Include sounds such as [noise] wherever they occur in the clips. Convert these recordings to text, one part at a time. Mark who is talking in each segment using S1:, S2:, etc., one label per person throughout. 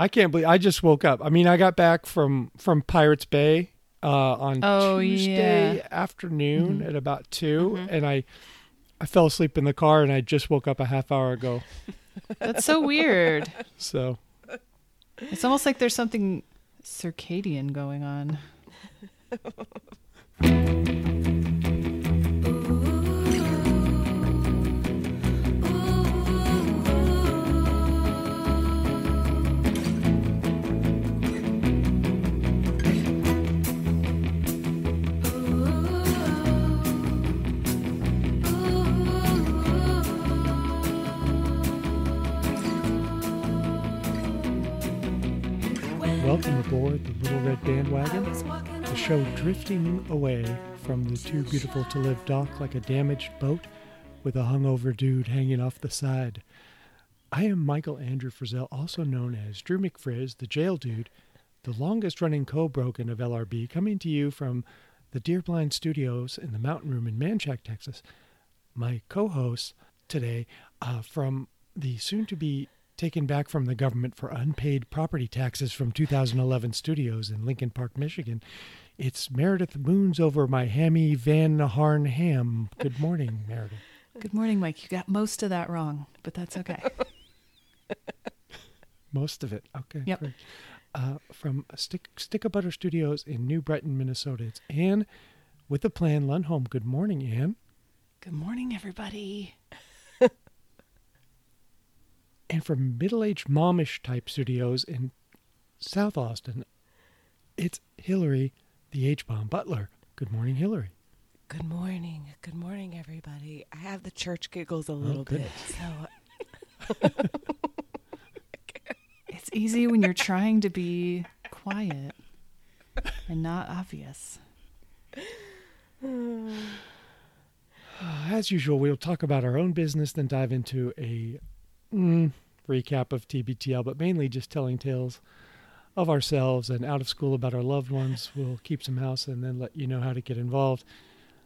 S1: I can't believe I just woke up. I mean, I got back from from Pirates Bay uh, on
S2: Oh,
S1: Tuesday
S2: yeah.
S1: afternoon at about 2 and I I fell asleep in the car, and I just woke up a half hour ago. [laughs]
S2: That's so weird.
S1: So
S2: It's almost like there's something circadian going on. [laughs]
S1: welcome aboard the Little Red Bandwagon, the show drifting away from the too beautiful to live dock like a damaged boat with a hungover dude hanging off the side. I am Michael Andrew Frizzell, also known as Drew McFrizz, the jail dude, the longest running co-broken of LRB, coming to you from the Deer Blind Studios in the Mountain Room in Manchaca, Texas. My co-hosts today uh, from the soon-to-be taken back from the government for unpaid property taxes from 2011 studios in Lincoln Park, Michigan. It's Meredith Moons over my hammy Van Harn ham. Good morning, Meredith.
S2: Good morning, Mike. You got most of that wrong, but that's okay. [laughs]
S1: Most of it. Okay.
S2: Yep.
S1: Great. Uh, from Stick Stick of Butter Studios in New Brighton, Minnesota. It's Anne with the plan Lundholm. Good morning, Anne.
S2: Good morning, everybody.
S1: And from middle aged momish type studios in South Austin, it's Hillary, the H bomb butler. Good morning, Hillary.
S3: Good morning. Good morning, everybody. I have the church giggles a little bit, so [laughs] [laughs]
S2: It's easy when you're trying to be quiet and not obvious. [sighs]
S1: As usual, we'll talk about our own business, then dive into a mm, recap of TBTL, but mainly just telling tales of ourselves and out of school about our loved ones. We'll keep some house and then let you know how to get involved.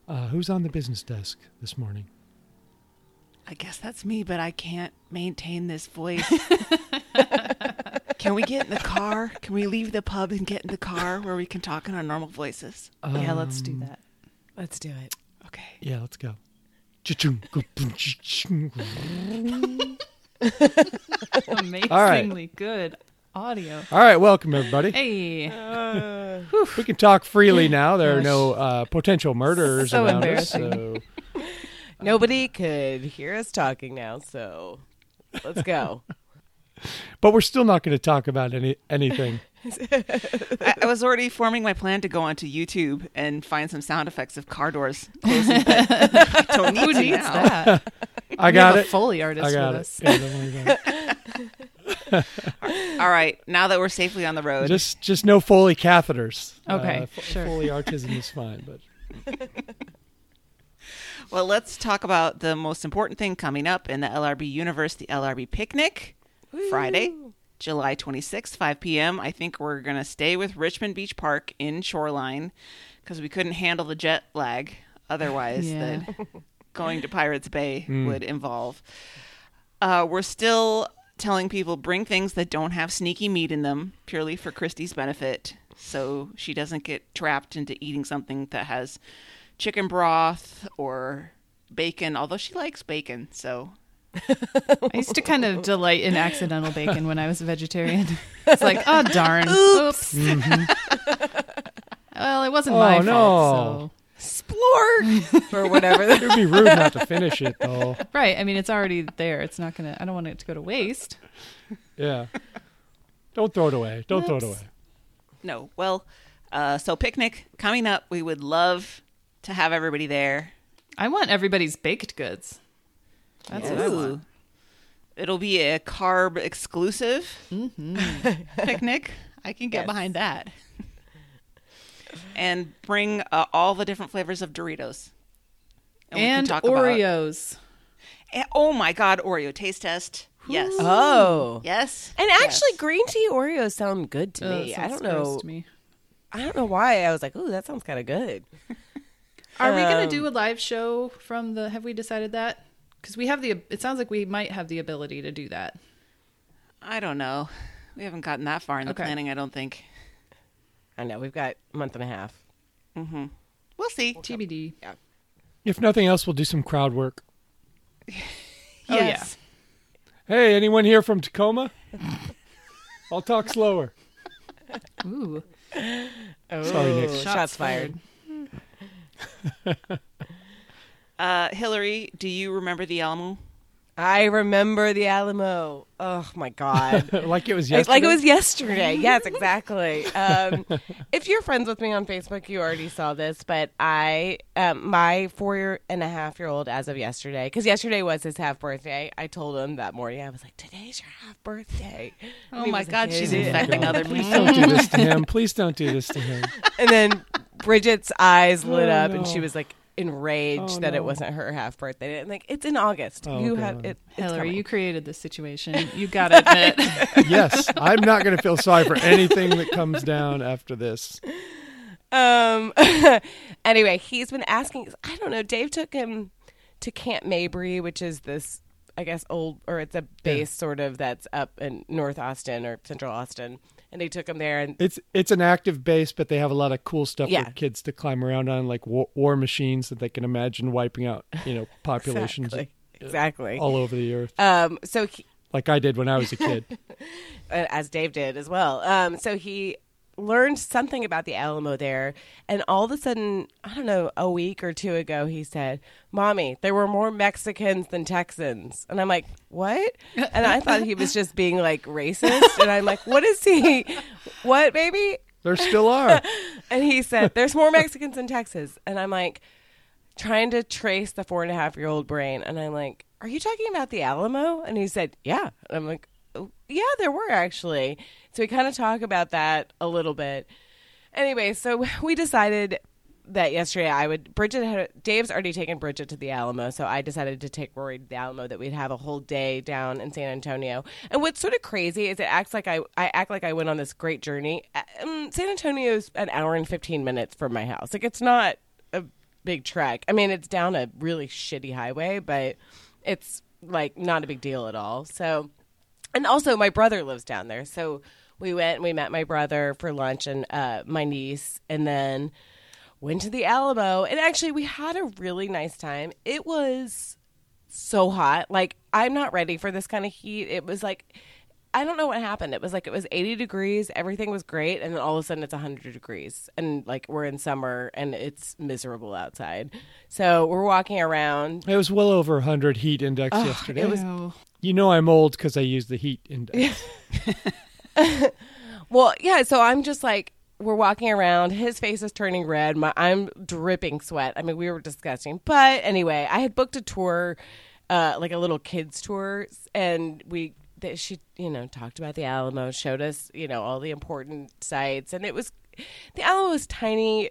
S1: Uh, who's on the business desk this morning?
S4: I guess that's me, but I can't maintain this voice. [laughs] can we get in the car? Can we leave the pub and get in the car where we can talk in our normal voices?
S2: yeah, let's do
S1: Um,
S2: that.
S3: let's do it.
S4: Okay.
S1: Yeah, let's go. [laughs] [laughs]
S2: Amazingly good audio.
S1: All right, welcome everybody.
S2: Hey,
S1: We can talk freely now. There are no uh, potential murderers
S2: So
S1: around us. So
S2: embarrassing. [laughs]
S3: Nobody could hear us talking now, so let's go. [laughs]
S1: but we're still not going to talk about any anything.
S4: I, I was already forming my plan to go onto YouTube and find some sound effects of car doors closing. Don't need
S2: who
S4: to
S2: needs
S4: now.
S2: that? [laughs]
S1: I got
S2: have
S1: it.
S2: A Foley artist
S1: I got
S2: with
S1: it.
S2: us.
S1: Yeah, don't worry about it. [laughs]
S4: All right. Now that we're safely on the road,
S1: Just just no Foley catheters.
S2: Okay,
S1: Uh, F-
S2: sure.
S1: Foley [laughs] artism is fine, but
S4: well, let's talk about the most important thing coming up in the LRB universe: the LRB picnic, Friday, July 26th, 5 p.m. I think we're gonna stay with Richmond Beach Park in Shoreline because we couldn't handle the jet lag. Otherwise,
S2: Yeah.
S4: that going to Pirates Bay hmm. would involve. Uh, we're still telling people bring things that don't have sneaky meat in them, purely for Christy's benefit, so she doesn't get trapped into eating something that has chicken broth or bacon. Although she likes bacon, so [laughs]
S2: I used to kind of delight in accidental bacon when I was a vegetarian. It's like, oh darn, oops. Mm-hmm. [laughs] well, it wasn't
S1: Oh,
S2: my
S1: no.
S2: fault.
S3: Splork or whatever. [laughs]
S1: it would be rude not to finish it, though.
S2: Right, I mean, it's already there. It's not gonna. I don't want it to go to waste.
S1: Yeah. Don't throw it away. Don't throw it away.
S4: no. Well, uh, so picnic coming up. We would love to have everybody there.
S2: I want everybody's baked goods. That's what I want.
S4: It'll be a carb exclusive [laughs] picnic. I can get
S3: Yes.
S4: behind that. And bring uh, all the different flavors of Doritos. we can
S2: And
S4: talk about-
S2: Oreos.
S4: And- oh my God, Oreo taste test. Yes.
S3: Oh.
S4: Yes.
S3: And actually,
S4: Yes.
S3: green tea Oreos sound good to
S2: Ugh,
S3: me. I don't
S2: gross
S3: know.
S2: to me.
S3: I don't know why. I was like, "Ooh, that sounds kind of good." [laughs]
S2: Are we gonna
S3: Um,
S2: do a live show from the? Have we decided that? Because we have the. It sounds like we might have the ability to do that.
S4: I don't know. We haven't gotten that far in the
S3: Okay.
S4: planning, I don't think.
S3: I know we've got a month and a half.
S4: Mm-hmm. We'll see.
S2: TBD. Yeah.
S1: If nothing else, we'll do some crowd work. [laughs]
S2: Oh, yeah.
S4: yes.
S1: Hey, anyone here from Tacoma? [laughs] I'll talk slower.
S2: Ooh.
S3: Oh,
S1: Sorry, Nick.
S3: shots,
S2: Shots
S3: fired. [laughs]
S4: Uh, Hillary, do you remember the Alamo?
S3: I remember the Alamo. Oh my god. [laughs]
S1: like it was yesterday.
S3: like it was yesterday. Yes, exactly. Um, [laughs] if you're friends with me on Facebook, you already saw this, but I, um, my four year and a half year old, as of yesterday, because yesterday was his half birthday, I told him that morning, I was like, today's your half birthday. And
S4: Oh my
S3: was like,
S4: God, she's
S3: is."
S4: infecting other [laughs]
S1: Please don't do this to him. Please don't do this to him.
S3: And then Bridget's eyes lit
S1: Oh,
S3: up, and she was like enraged
S1: Oh,
S3: that
S1: no.
S3: it wasn't her half birthday. And like, it's in August.
S1: Oh,
S3: you
S1: God.
S3: have it.
S2: Hillary,
S3: coming.
S2: you created this situation. You gotta admit. [laughs]
S1: Yes, I'm not going to feel sorry for anything that comes down after this.
S3: Um. [laughs] anyway, he's been asking. I don't know. Dave took him to Camp Mabry, which is this, I guess, old or it's a base sort of that's up in North Austin or Central Austin, and they took him there. And
S1: It's it's an active base, but they have a lot of cool stuff
S3: Yeah.
S1: for kids to climb around on, like war, war machines that they can imagine wiping out, you know, [laughs] populations
S3: exactly, exactly.
S1: all over the earth,
S3: Um. So he,
S1: like I did when I was a kid. [laughs]
S3: uh, as Dave did as well. Um, so he learned something about the Alamo there, and all of a sudden, I don't know, a week or two ago, he said, "Mommy, there were more Mexicans than Texans," and I'm like, "What?" And I thought he was just being like racist, and I'm like, "What is he? What, baby?"
S1: there still are. [laughs]
S3: And he said, "There's more Mexicans in Texas," and I'm like, trying to trace the four and a half year old brain, and I'm like, "Are you talking about the Alamo?" And he said, "Yeah." And I'm like, "Yeah, there were actually." So we kind of talk about that a little bit. Anyway, so [laughs] we decided that yesterday I would Bridget had Dave's already taken Bridget to the Alamo, so I decided to take Rory to the Alamo that we'd have a whole day down in San Antonio. And what's sort of crazy is it acts like I I act like I went on this great journey. Um, San Antonio's an hour and fifteen minutes from my house. Like it's not a big trek. I mean, it's down a really shitty highway, but it's like not a big deal at all. So and also my brother lives down there. So we went and we met my brother for lunch and uh, my niece and then went to the alamo. And actually we had a really nice time. It was so hot. Like i'm not ready for this kind of heat. It was like i don't know what happened. It was like it was 80 degrees. Everything was great. And then all of a sudden it's 100 degrees. And like we're in summer and it's miserable outside. So we're walking around.
S1: It was well over 100 heat index yesterday.
S3: it was-
S2: Ew.
S1: You know I'm old because I use the heat index. [laughs]
S3: Well, yeah. So I'm just like, we're walking around. His face is turning red. My, I'm dripping sweat. I mean, we were disgusting. But anyway, I had booked a tour, uh, like a little kids tour, and we. That she, you know, talked about the Alamo, showed us, you know, all the important sites, and it was, the Alamo is tiny.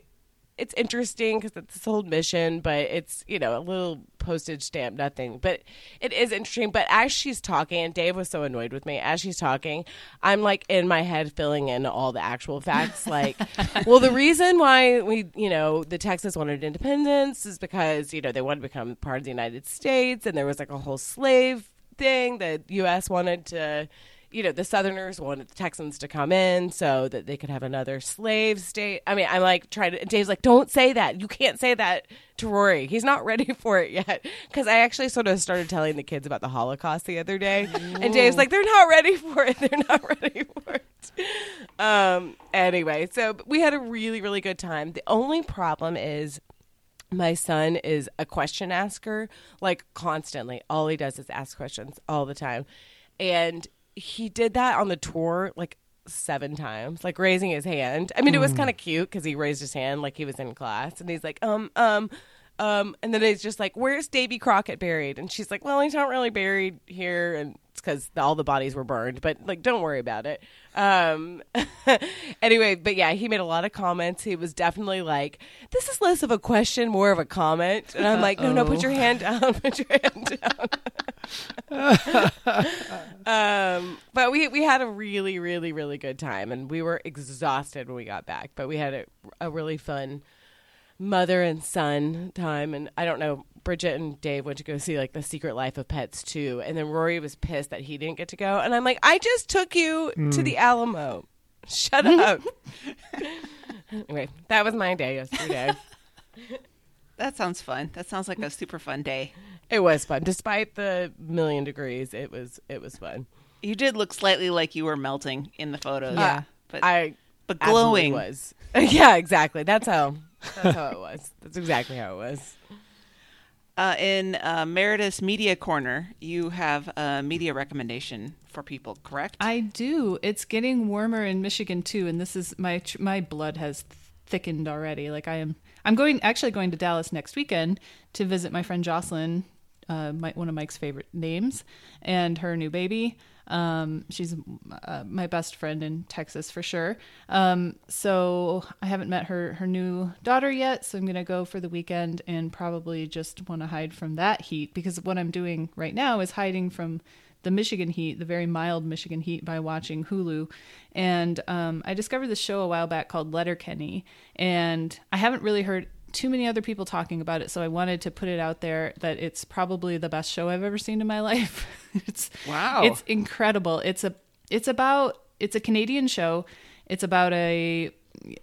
S3: It's interesting because it's this whole mission, but it's you know a little postage stamp, nothing. But it is interesting. But as she's talking, and Dave was so annoyed with me as she's talking, I'm like in my head filling in all the actual facts. [laughs] Like, well, the reason why we, you know, the Texas wanted independence is because you know they wanted to become part of the United States, and there was like a whole slave thing. The U.S. wanted to you know, the Southerners wanted the Texans to come in so that they could have another slave state. I mean, I'm like trying to. Dave's like, "Don't say that. You can't say that to Rory. He's not [laughs] ready for it yet." Because I actually sort of started telling the kids about the Holocaust the other day, and Dave's like, "They're not ready for it. They're not [laughs] ready for it." Um. Anyway, so we had a really, really good time. The only problem is my son is a question asker like constantly all he does is ask questions all the time and he did that on the tour like seven times like raising his hand. I mean it was kind of cute because he raised his hand like he was in class and he's like um um um and then he's just like where's davy crockett buried? And she's like well he's not really buried here and it's because all the bodies were burned but like don't worry about it um [laughs] anyway but yeah he made a lot of comments. He was definitely like this is less of a question more of a comment. And i'm like no no put your hand down [laughs] put your hand down. Um but we we had a really really really good time and we were exhausted when we got back but we had a, a really fun mother and son time, and I don't know. Bridget and Dave went to go see like The Secret Life of Pets too, and then Rory was pissed that he didn't get to go, and I'm like, I just took you to mm. the Alamo. Shut [laughs] up. [laughs] anyway, that was my day yesterday. [laughs]
S4: That sounds fun. That sounds like a super fun day.
S3: it was fun, despite the million degrees. It was it was fun.
S4: You did look slightly like you were melting in the photos.
S2: Yeah.
S4: But
S3: I
S4: but glowing.
S3: was. yeah, exactly. That's how. That's how it was. That's exactly how it was.
S4: Uh, in uh, Meredith's Media Corner, you have a media recommendation for people, correct?
S2: I do. It's getting warmer in Michigan too, and this is my tr- my blood has thickened already. Like I am, I'm going actually going to Dallas next weekend to visit my friend Jocelyn, uh, my, one of Mike's favorite names, and her new baby. Um, she's uh, my best friend in Texas for sure. Um, so I haven't met her her new daughter yet, so I'm gonna go for the weekend and probably just want to hide from that heat because what I'm doing right now is hiding from the Michigan heat, the very mild Michigan heat, by watching Hulu. And um, I discovered this show a while back called Letterkenny, and I haven't really heard too many other people talking about it, so I wanted to put it out there that it's probably the best show I've ever seen in my [laughs] life. it's
S4: Wow.
S2: it's incredible. It's a it's about it's a Canadian show. It's about a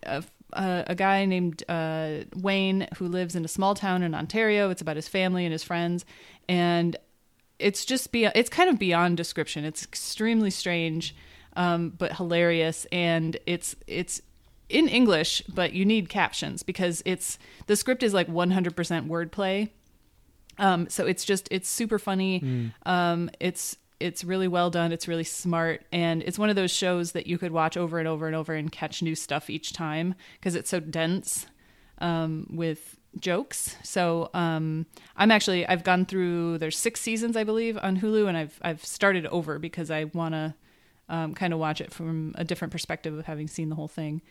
S2: a, a, guy named uh, Wayne who lives in a small town in Ontario. It's about his family and his friends, and it's just be it's kind of beyond description. It's extremely strange, um, but hilarious, and it's it's in English, but you need captions because it's the script is like 100% wordplay. Um, so it's just it's super funny. Um, it's it's really well done. It's really smart, and it's one of those shows that you could watch over and over and over and catch new stuff each time because it's so dense um, with jokes. So um, I'm actually I've gone through there's six seasons I believe on Hulu, and I've I've started over because I want to um, kind of watch it from a different perspective of having seen the whole thing.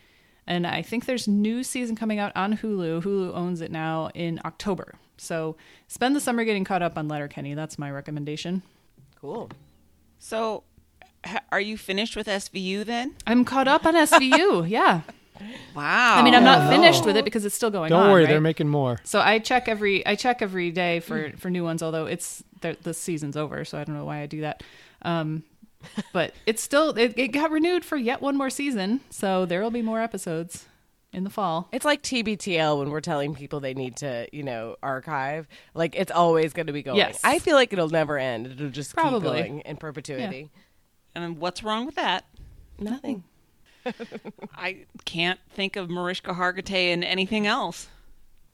S2: And I think there's new season coming out on Hulu. Hulu owns it now in October. So spend the summer getting caught up on Letterkenny. That's my recommendation.
S3: Cool.
S4: so, are you finished with SVU then?
S2: I'm caught up on SVU. [laughs] yeah.
S4: Wow.
S2: I mean, I'm not finished with it because it's still going
S1: Don't
S2: on.
S1: worry,
S2: right?
S1: they're making more.
S2: So I check every I check every day for for new ones. Although it's the, the season's over, so I don't know why I do that. Um, but it's still it, it got renewed for yet one more season, so there will be more episodes in the fall.
S3: It's like TBTL when we're telling people they need to, you know, archive. Like it's always going to be going.
S2: Yes.
S3: I feel like it'll never end. It'll just
S2: Probably.
S3: keep going in perpetuity.
S4: and what's wrong with that?
S3: Nothing. [laughs]
S4: I can't think of Mariska Hargitay in anything else.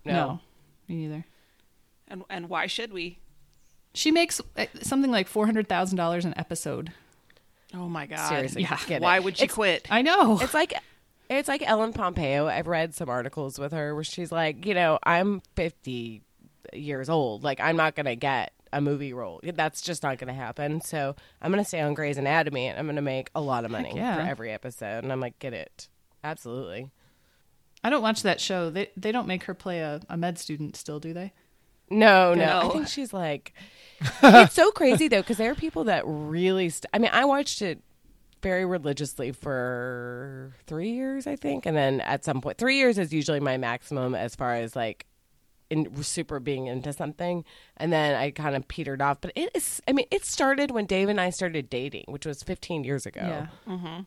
S3: No.
S2: me neither.
S4: And and why should we?
S2: She makes uh, something like four hundred thousand dollars an episode.
S4: Oh my god.
S3: Seriously,
S2: yeah.
S3: get it.
S4: Why would she
S3: It's-
S4: quit?
S2: I know.
S3: It's like it's like Ellen Pompeo. I've read some articles with her where she's like, you know, I'm 50 years old. Like I'm not going to get a movie role. That's just not going to happen. So I'm going to stay on Grey's Anatomy and I'm going to make a lot of money
S2: yeah.
S3: for every episode. And I'm like, get it. Absolutely.
S2: I don't watch that show. They they don't make her play a, a med student still, do they?
S3: No, no.
S4: No.
S3: I think she's like. [laughs] it's so crazy though because there are people that really. St- I mean, I watched it very religiously for three years, I think, and then at some point, three years is usually my maximum as far as like in super being into something, and then I kind of petered off. But it is. I mean, it started when Dave and I started dating, which was 15 years ago.
S2: Yeah. Mm-hmm.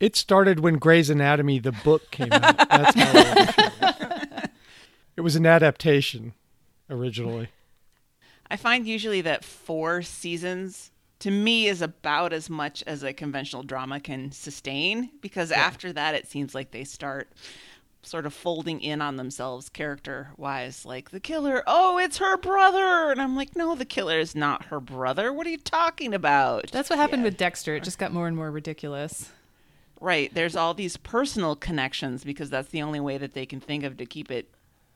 S1: It started when Grey's Anatomy, the book, came out. That's how it started. It was an adaptation originally.
S4: I find usually that four seasons to me is about as much as a conventional drama can sustain because after that it seems like they start sort of folding in on themselves character wise like the killer oh it's her brother and i'm like no the killer is not her brother what are you talking about
S2: That's what happened with Dexter. It just got more and more ridiculous.
S4: right there's all these personal connections because that's the only way that they can think of to keep it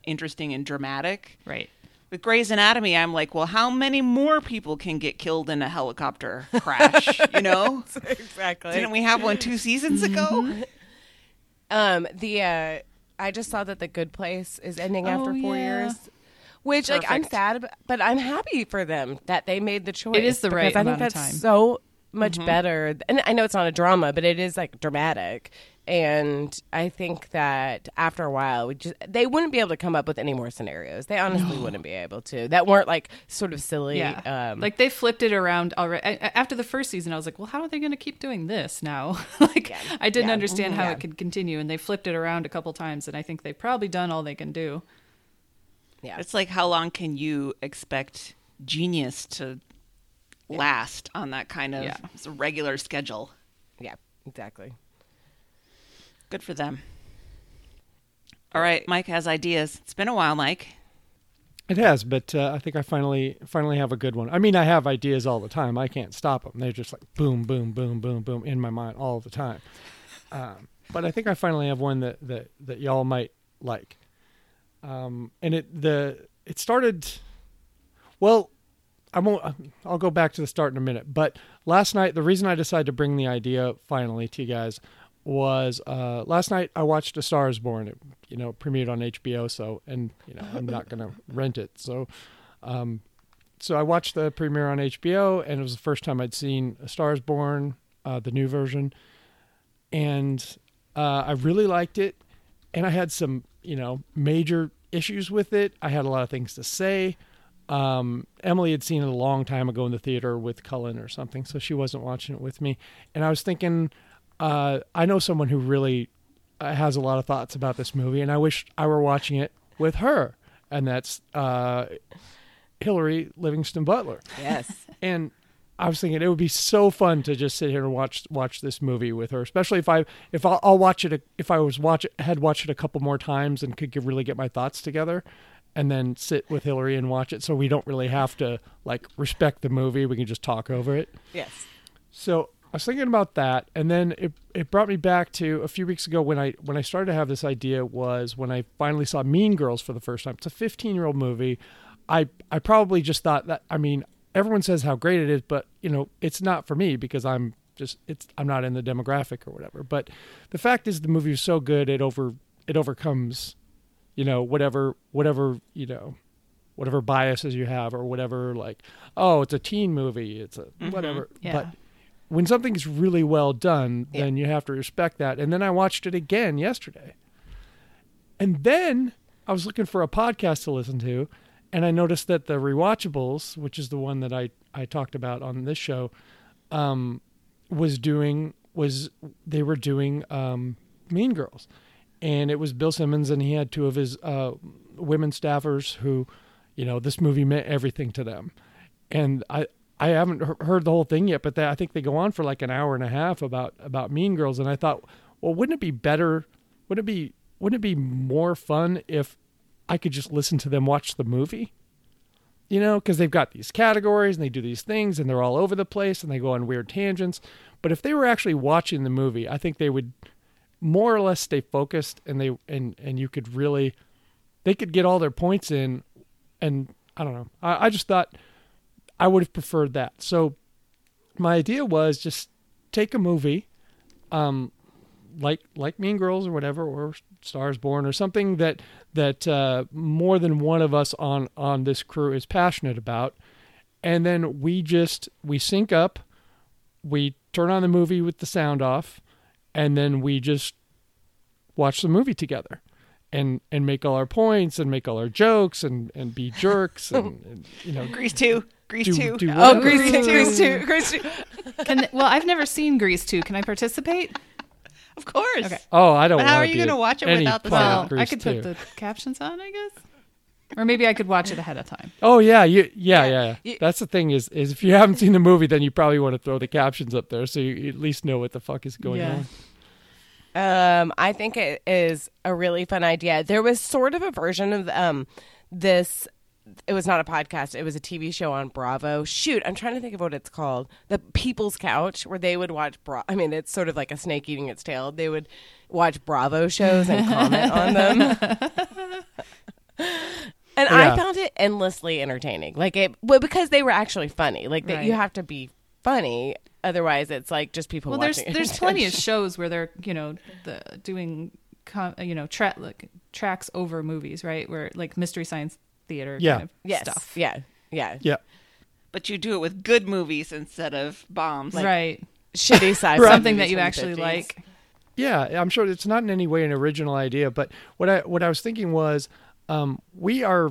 S4: interesting and dramatic
S2: Right.
S4: With Grey's Anatomy, I'm like, well, how many more people can get killed in a helicopter crash? you [laughs] know,
S3: exactly.
S4: didn't we have one two seasons ago?
S3: Um, the uh, I just saw that the Good Place is ending after four
S2: yeah.
S3: years. Which like I'm sad, about, but I'm happy for them that they made the choice.
S2: It is the
S3: because
S2: right
S3: I think
S2: amount of
S3: that's
S2: time.
S3: so much better. And I know it's not a drama, but it is like dramatic. And I think that after a while, we just they wouldn't be able to come up with any more scenarios. They honestly wouldn't be able to. That weren't like sort of silly.
S2: Yeah,
S3: Um,
S2: like they flipped it around already. I, I- after the first season, I was like, "Well, how are they going to keep doing this now?" [laughs] like, I didn't
S3: Yeah.
S2: understand how
S3: Yeah.
S2: it could continue, and they flipped it around a couple times, and I think they've probably done all they can do.
S3: yeah.
S4: It's like how long can you expect genius to last on that kind of
S2: Yeah.
S4: regular schedule?
S3: yeah. Exactly.
S4: Good for them. All right, Mike has ideas. It's been a while, Mike.
S1: It has, but uh, I think I finally finally have a good one. I mean, I have ideas all the time. I can't stop them. They're just like boom, boom, boom, boom, boom in my mind all the time. Um, but I think I finally have one that that that y'all might like. Um, and it the it started. Well, I won't. I'll go back to the start in a minute. But last night, the reason I decided to bring the idea finally to you guys was uh, last night I watched A Star Is Born. It you know premiered on HBO. So and you know I'm not gonna [laughs] rent it. So um, so I watched the premiere on HBO, and it was the first time I'd seen A Star Is Born, uh, the new version, and uh, I really liked it. And I had some you know major issues with it. I had a lot of things to say. Um, Emily had seen it a long time ago in the theater with Cullen or something, so she wasn't watching it with me. And I was thinking, uh, I know someone who really uh, has a lot of thoughts about this movie, and I wish I were watching it with her, and that's uh, Hillary Livingston Butler.
S3: Yes. [laughs]
S1: And I was thinking it would be so fun to just sit here and watch watch this movie with her, especially if I if I'll, I'll watch it if I was watch had watched it a couple more times and could get, really get my thoughts together, and then sit with Hillary and watch it, so we don't really have to like respect the movie. We can just talk over it.
S3: yes.
S1: So I was thinking about that, and then it it brought me back to a few weeks ago when I when I started to have this idea was when I finally saw Mean Girls for the first time. It's a 15 year old movie. I I probably just thought that I mean everyone says how great it is, but you know it's not for me because I'm just it's I'm not in the demographic or whatever. But the fact is the movie is so good it over it overcomes you know whatever whatever you know whatever biases you have or whatever like oh it's a teen movie it's a whatever
S2: Yeah.
S1: but when something's really well done,
S3: Yeah.
S1: then you have to respect that. And then I watched it again yesterday. And then I was looking for a podcast to listen to, and I noticed that the Rewatchables, which is the one that I, I talked about on this show, um, was doing was they were doing um, Mean Girls, and it was Bill Simmons, and he had two of his uh, women staffers who, you know, this movie meant everything to them, and I I haven't heard the whole thing yet, but they, I think they go on for like an hour and a half about about Mean Girls, and I thought, well, wouldn't it be better? Wouldn't it be wouldn't it be more fun if I could just listen to them watch the movie? You know, because they've got these categories and they do these things and they're all over the place and they go on weird tangents. But if they were actually watching the movie, I think they would more or less stay focused and they and and you could really they could get all their points in and I don't know. I, I just thought I would have preferred that. So my idea was just take a movie, um, like like Mean Girls or whatever, or Stars Born or something that that uh, more than one of us on on this crew is passionate about, and then we just we sync up, we turn on the movie with the sound off, and then we just watch the movie together. And, and make all our points and make all our jokes and, and be jerks and, [laughs] and you know
S4: Grease two. Grease
S1: do,
S4: two.
S1: do
S3: Oh. Grease
S2: Grease
S3: too. Grease too. Grease too. [laughs]
S2: Can, well, I've never seen Grease 2. Can I participate?
S4: Of course.
S2: Okay.
S1: Oh, I don't.
S4: But how
S1: wanna
S4: are you gonna watch it without the
S1: part of
S2: Well, I could
S1: 2.
S2: put the captions on, I guess. Or maybe I could watch it ahead of time.
S1: Oh yeah, you, yeah, yeah, yeah.
S3: You-
S1: That's the thing is, is if you haven't seen the movie, then you probably want to throw the captions up there so you at least know what the fuck is going
S2: Yeah.
S1: on.
S3: Um, I think it is a really fun idea. There was sort of a version of um this. It was not a podcast. It was a TV show on Bravo. Shoot, I'm trying to think of what it's called. The People's Couch, where they would watch. Bra- I mean, it's sort of like a snake eating its tail. They would watch Bravo shows and comment [laughs] on them. And
S1: Yeah.
S3: I found it endlessly entertaining. Like it, well, because they were actually funny. Like that, you have to be funny. Otherwise, it's like just people.
S2: Well, there's
S3: watching
S2: there's plenty of shows where they're you know the doing com, you know tra- like, tracks over movies, right? Where like Mystery Science Theater
S1: Yeah.
S2: kind of
S3: yes,
S2: stuff.
S3: yeah, yeah.
S1: Yeah,
S4: but you do it with good movies instead of bombs.
S2: right.
S3: Shitty [laughs] sci-fi
S2: Something that you actually
S3: 50s.
S2: like.
S1: Yeah, I'm sure it's not in any way an original idea, but what I what I was thinking was, um, we are.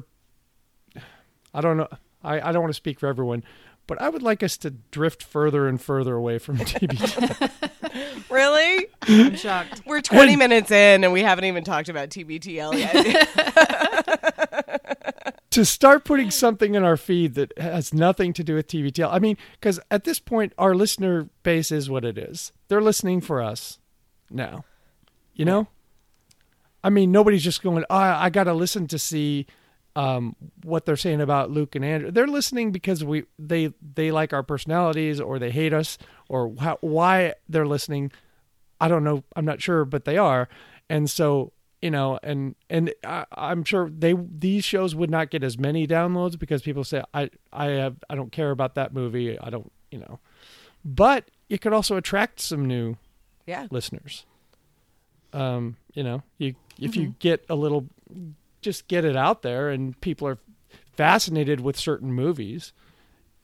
S1: I don't know. I, I don't want to speak for everyone, but I would like us to drift further and further away from [laughs] TBT. [laughs]
S3: Really?
S2: I'm shocked.
S3: We're 20 minutes in and we haven't even talked about TBTL yet. [laughs]
S1: to start putting something in our feed that has nothing to do with TBTL. I mean, because at this point, our listener base is what it is. They're listening for us now. You know? I mean, nobody's just going, oh, I got to listen to see um, what they're saying about Luke and Andrew. They're listening because we they they like our personalities or they hate us or how, why they're listening. I don't know. I'm not sure, but they are. And so, you know, and and I, I'm sure they these shows would not get as many downloads because people say I I have I don't care about that movie. I don't, you know. But it could also attract some new
S3: yeah.
S1: listeners. Um, you know, you if you get a little just get it out there and people are fascinated with certain movies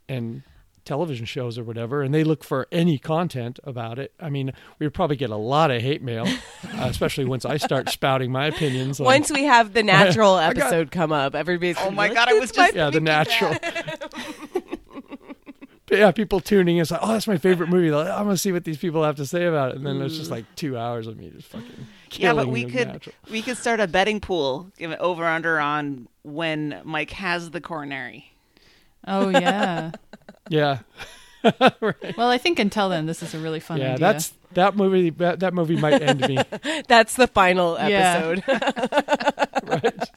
S1: and television shows or whatever and they look for any content about it. I mean, we would probably get a lot of hate mail, [laughs] uh, especially once I start spouting my opinions on
S3: Once we have the natural [laughs]
S1: I got-
S3: episode come up, everybody's
S4: Oh my
S3: be
S4: God,
S3: like,
S4: I was just-
S1: yeah, the natural. [laughs] Yeah, people tuning in. It's like, oh, that's my favorite movie. Like, I'm gonna see what these people have to say about it, and then it's just like two hours of me just fucking.
S4: Yeah, but we
S1: the
S4: could
S1: natural.
S4: we could start a betting pool, give it over under on when Mike has the coronary.
S2: Oh yeah. [laughs]
S1: Yeah, [laughs]
S2: well, I think until then, this is a really fun
S1: yeah.
S2: idea.
S1: That's that movie. That, that movie might end me. [laughs]
S3: That's the final
S2: Yeah.
S3: episode.
S1: right.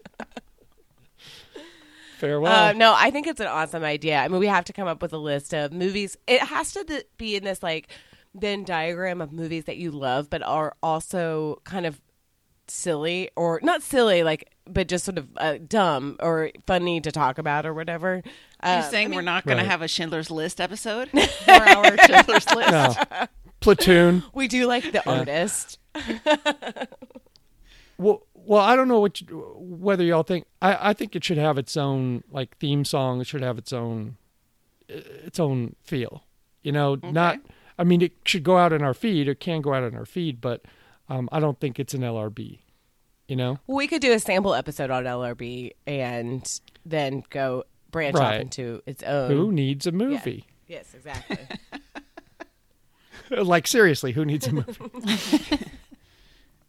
S1: Farewell.
S3: Uh, no, I think it's an awesome idea. I mean, we have to come up with a list of movies. It has to th- be in this like Venn diagram of movies that you love, but are also kind of silly or not silly, like, but just sort of uh, dumb or funny to talk about or whatever.
S4: You're
S3: Uh,
S4: saying
S3: I mean,
S4: we're not going
S1: Right.
S4: to have a Schindler's List episode? [laughs] Four hour Schindler's [laughs] List.
S1: no. Platoon. [laughs]
S3: we do like the artist.
S1: Well, well, I don't know what you, whether y'all think. I, I think it should have its own like theme song. It should have its own its own feel. You know, not. I mean, it should go out in our feed. It can go out in our feed, but um, I don't think it's an LRB. You know,
S3: We could do a sample episode on LRB and then go branch off into its own.
S1: who needs a movie?
S3: Yes, exactly. [laughs]
S1: like seriously, who needs a movie? [laughs] [laughs]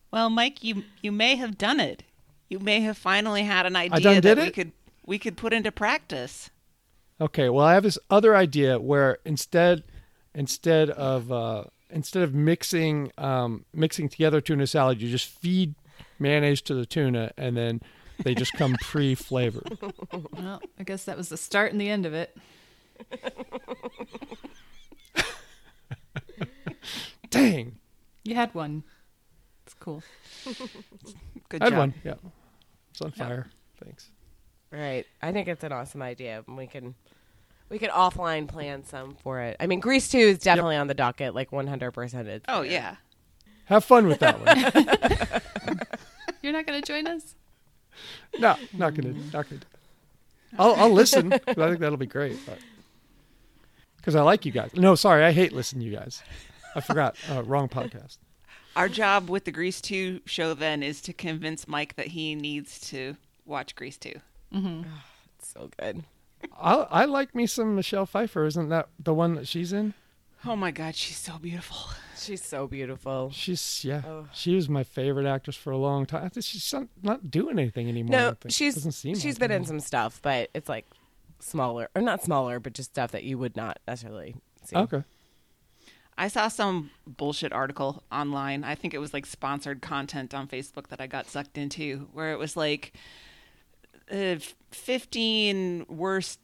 S4: Well, Mike, you you may have done it. You may have finally had an idea
S1: done
S4: that
S1: did
S4: we
S1: it?
S4: could we could put into practice.
S1: Okay, well, I have this other idea where instead instead of uh, instead of mixing um, mixing together tuna salad, you just feed mayonnaise to the tuna, and then they just come [laughs] pre-flavored.
S2: well, I guess that was the start and the end of it. [laughs]
S1: Dang,
S2: You had one. It's cool. [laughs]
S4: Good
S1: I had
S4: job.
S1: one. Yeah, it's on fire. Thanks.
S3: Right. I think it's an awesome idea. and We can we could offline plan some for it. I mean, Grease 2 is definitely on the docket, like 100%. It's
S4: Oh
S3: there.
S4: yeah.
S1: Have fun with that one. [laughs]
S2: You're not going to join us?
S1: no, not gonna, not gonna. I'll, I'll listen. 'cause [laughs] I think that'll be great. Because I like you guys. No, sorry, I hate listening to you guys. I forgot. Uh, wrong podcast.
S4: Our job with the Grease 2 show then is to convince Mike that he needs to watch Grease 2.
S3: It's so good.
S1: I I like me some Michelle Pfeiffer. Isn't that the one that she's in?
S4: Oh my god, she's so beautiful. [laughs]
S3: She's so beautiful.
S1: She's yeah.
S3: Oh.
S1: She was my favorite actress for a long time. She's not, not doing anything anymore. I
S3: No, she's
S1: doesn't seem
S3: she's
S1: like
S3: been
S1: it.
S3: in some stuff, but it's like smaller or not smaller, but just stuff that you would not necessarily see.
S1: Okay.
S4: I saw some bullshit article online. I think it was like sponsored content on Facebook that I got sucked into, where it was like uh, 15 worst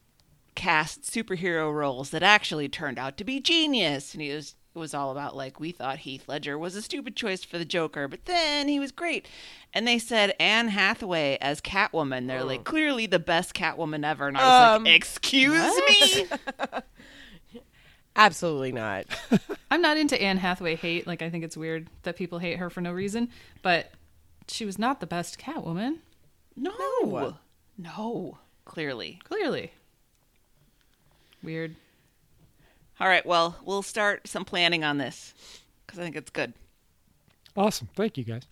S4: cast superhero roles that actually turned out to be genius. And he was, it was all about like, we thought Heath Ledger was a stupid choice for the Joker, but then he was great. And they said Anne Hathaway as Catwoman. They're like, clearly the best Catwoman ever. And I was
S3: Um,
S4: like, excuse me? [laughs]
S3: Absolutely not. [laughs]
S2: I'm not into Anne Hathaway hate. Like, I think it's weird that people hate her for no reason. But she was not the best Catwoman,
S4: No. No. Clearly.
S2: clearly. Weird.
S4: All right, well, we'll start some planning on this because I think it's good.
S1: Awesome. Thank you, guys.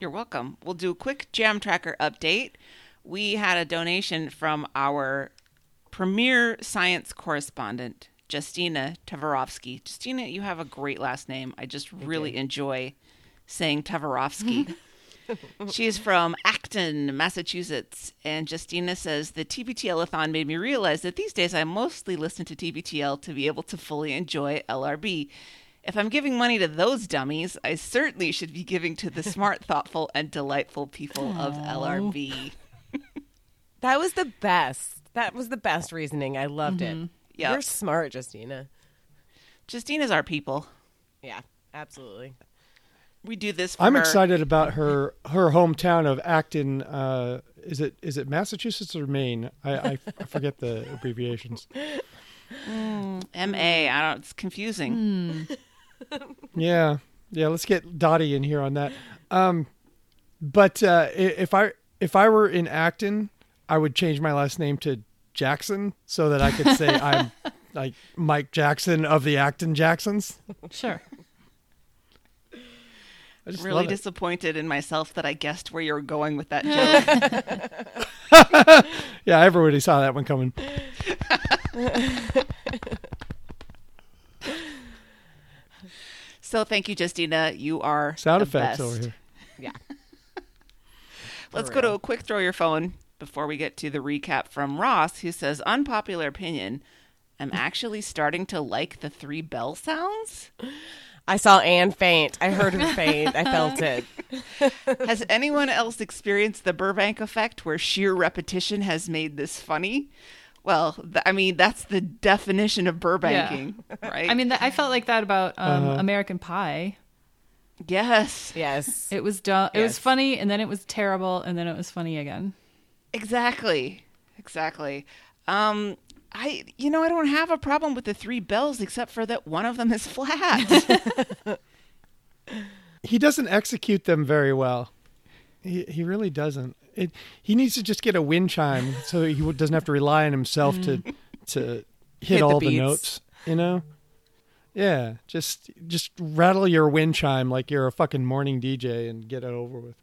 S4: You're welcome. We'll do a quick Jam Tracker update. We had a donation from our premier science correspondent, Justina Tavarovsky. Justina, you have a great last name. I just really enjoy saying Tavarovsky. [laughs] She's from Acton, Massachusetts, and Justina says the TBTL-a-thon made me realize that these days I mostly listen to TBTL to be able to fully enjoy LRB. If I'm giving money to those dummies, I certainly should be giving to the [laughs] smart, thoughtful, and delightful people of LRB. [laughs]
S3: That was the best. That was the best reasoning. I loved it.
S4: Yep.
S3: You're smart, Justina.
S4: Justina's our people.
S3: Yeah, absolutely.
S4: We do this. For
S1: I'm
S4: her.
S1: excited about her her hometown of Acton. Uh, is it is it Massachusetts or Maine? I, I, I forget the [laughs] abbreviations.
S4: MA. I don't. It's confusing.
S1: Yeah, yeah. Let's get Dottie in here on that. Um, but uh, if I if I were in Acton, I would change my last name to Jackson so that I could say I'm [laughs] like Mike Jackson of the Acton Jacksons.
S2: Sure.
S1: I just
S4: Really disappointed in myself that I guessed where you were going with that [laughs] joke. [laughs]
S1: Yeah, everybody saw that one coming. [laughs]
S4: so thank you, Justina. You are
S1: Sound
S4: the
S1: effects
S4: best.
S1: over here.
S3: Yeah.
S4: Let's go to a quick throw your phone before we get to the recap from Ross, who says, "Unpopular opinion." I'm actually starting to like the three bell sounds.
S3: I saw Anne faint. I heard her faint. I felt [laughs] it.
S4: Has anyone else experienced the Burbank effect where sheer repetition has made this funny? Well, th- I mean, that's the definition of Burbanking, right? [laughs]
S2: I mean, th- I felt like that about um,
S1: Uh-huh.
S2: American Pie.
S4: yes,
S3: Yes.
S2: It was dumb. It was funny, and then it was terrible, and then it was funny again.
S4: exactly. Exactly. Um, I, you know, I don't have a problem with the three bells except for that one of them is flat. [laughs]
S1: He doesn't execute them very well. He he really doesn't. It, he needs to just get a wind chime so he doesn't have to rely on himself to to [laughs] hit,
S3: Hit the
S1: all the,
S3: beats.
S1: notes. You know. Yeah, just just rattle your wind chime like you're a fucking morning DJ and get it over with.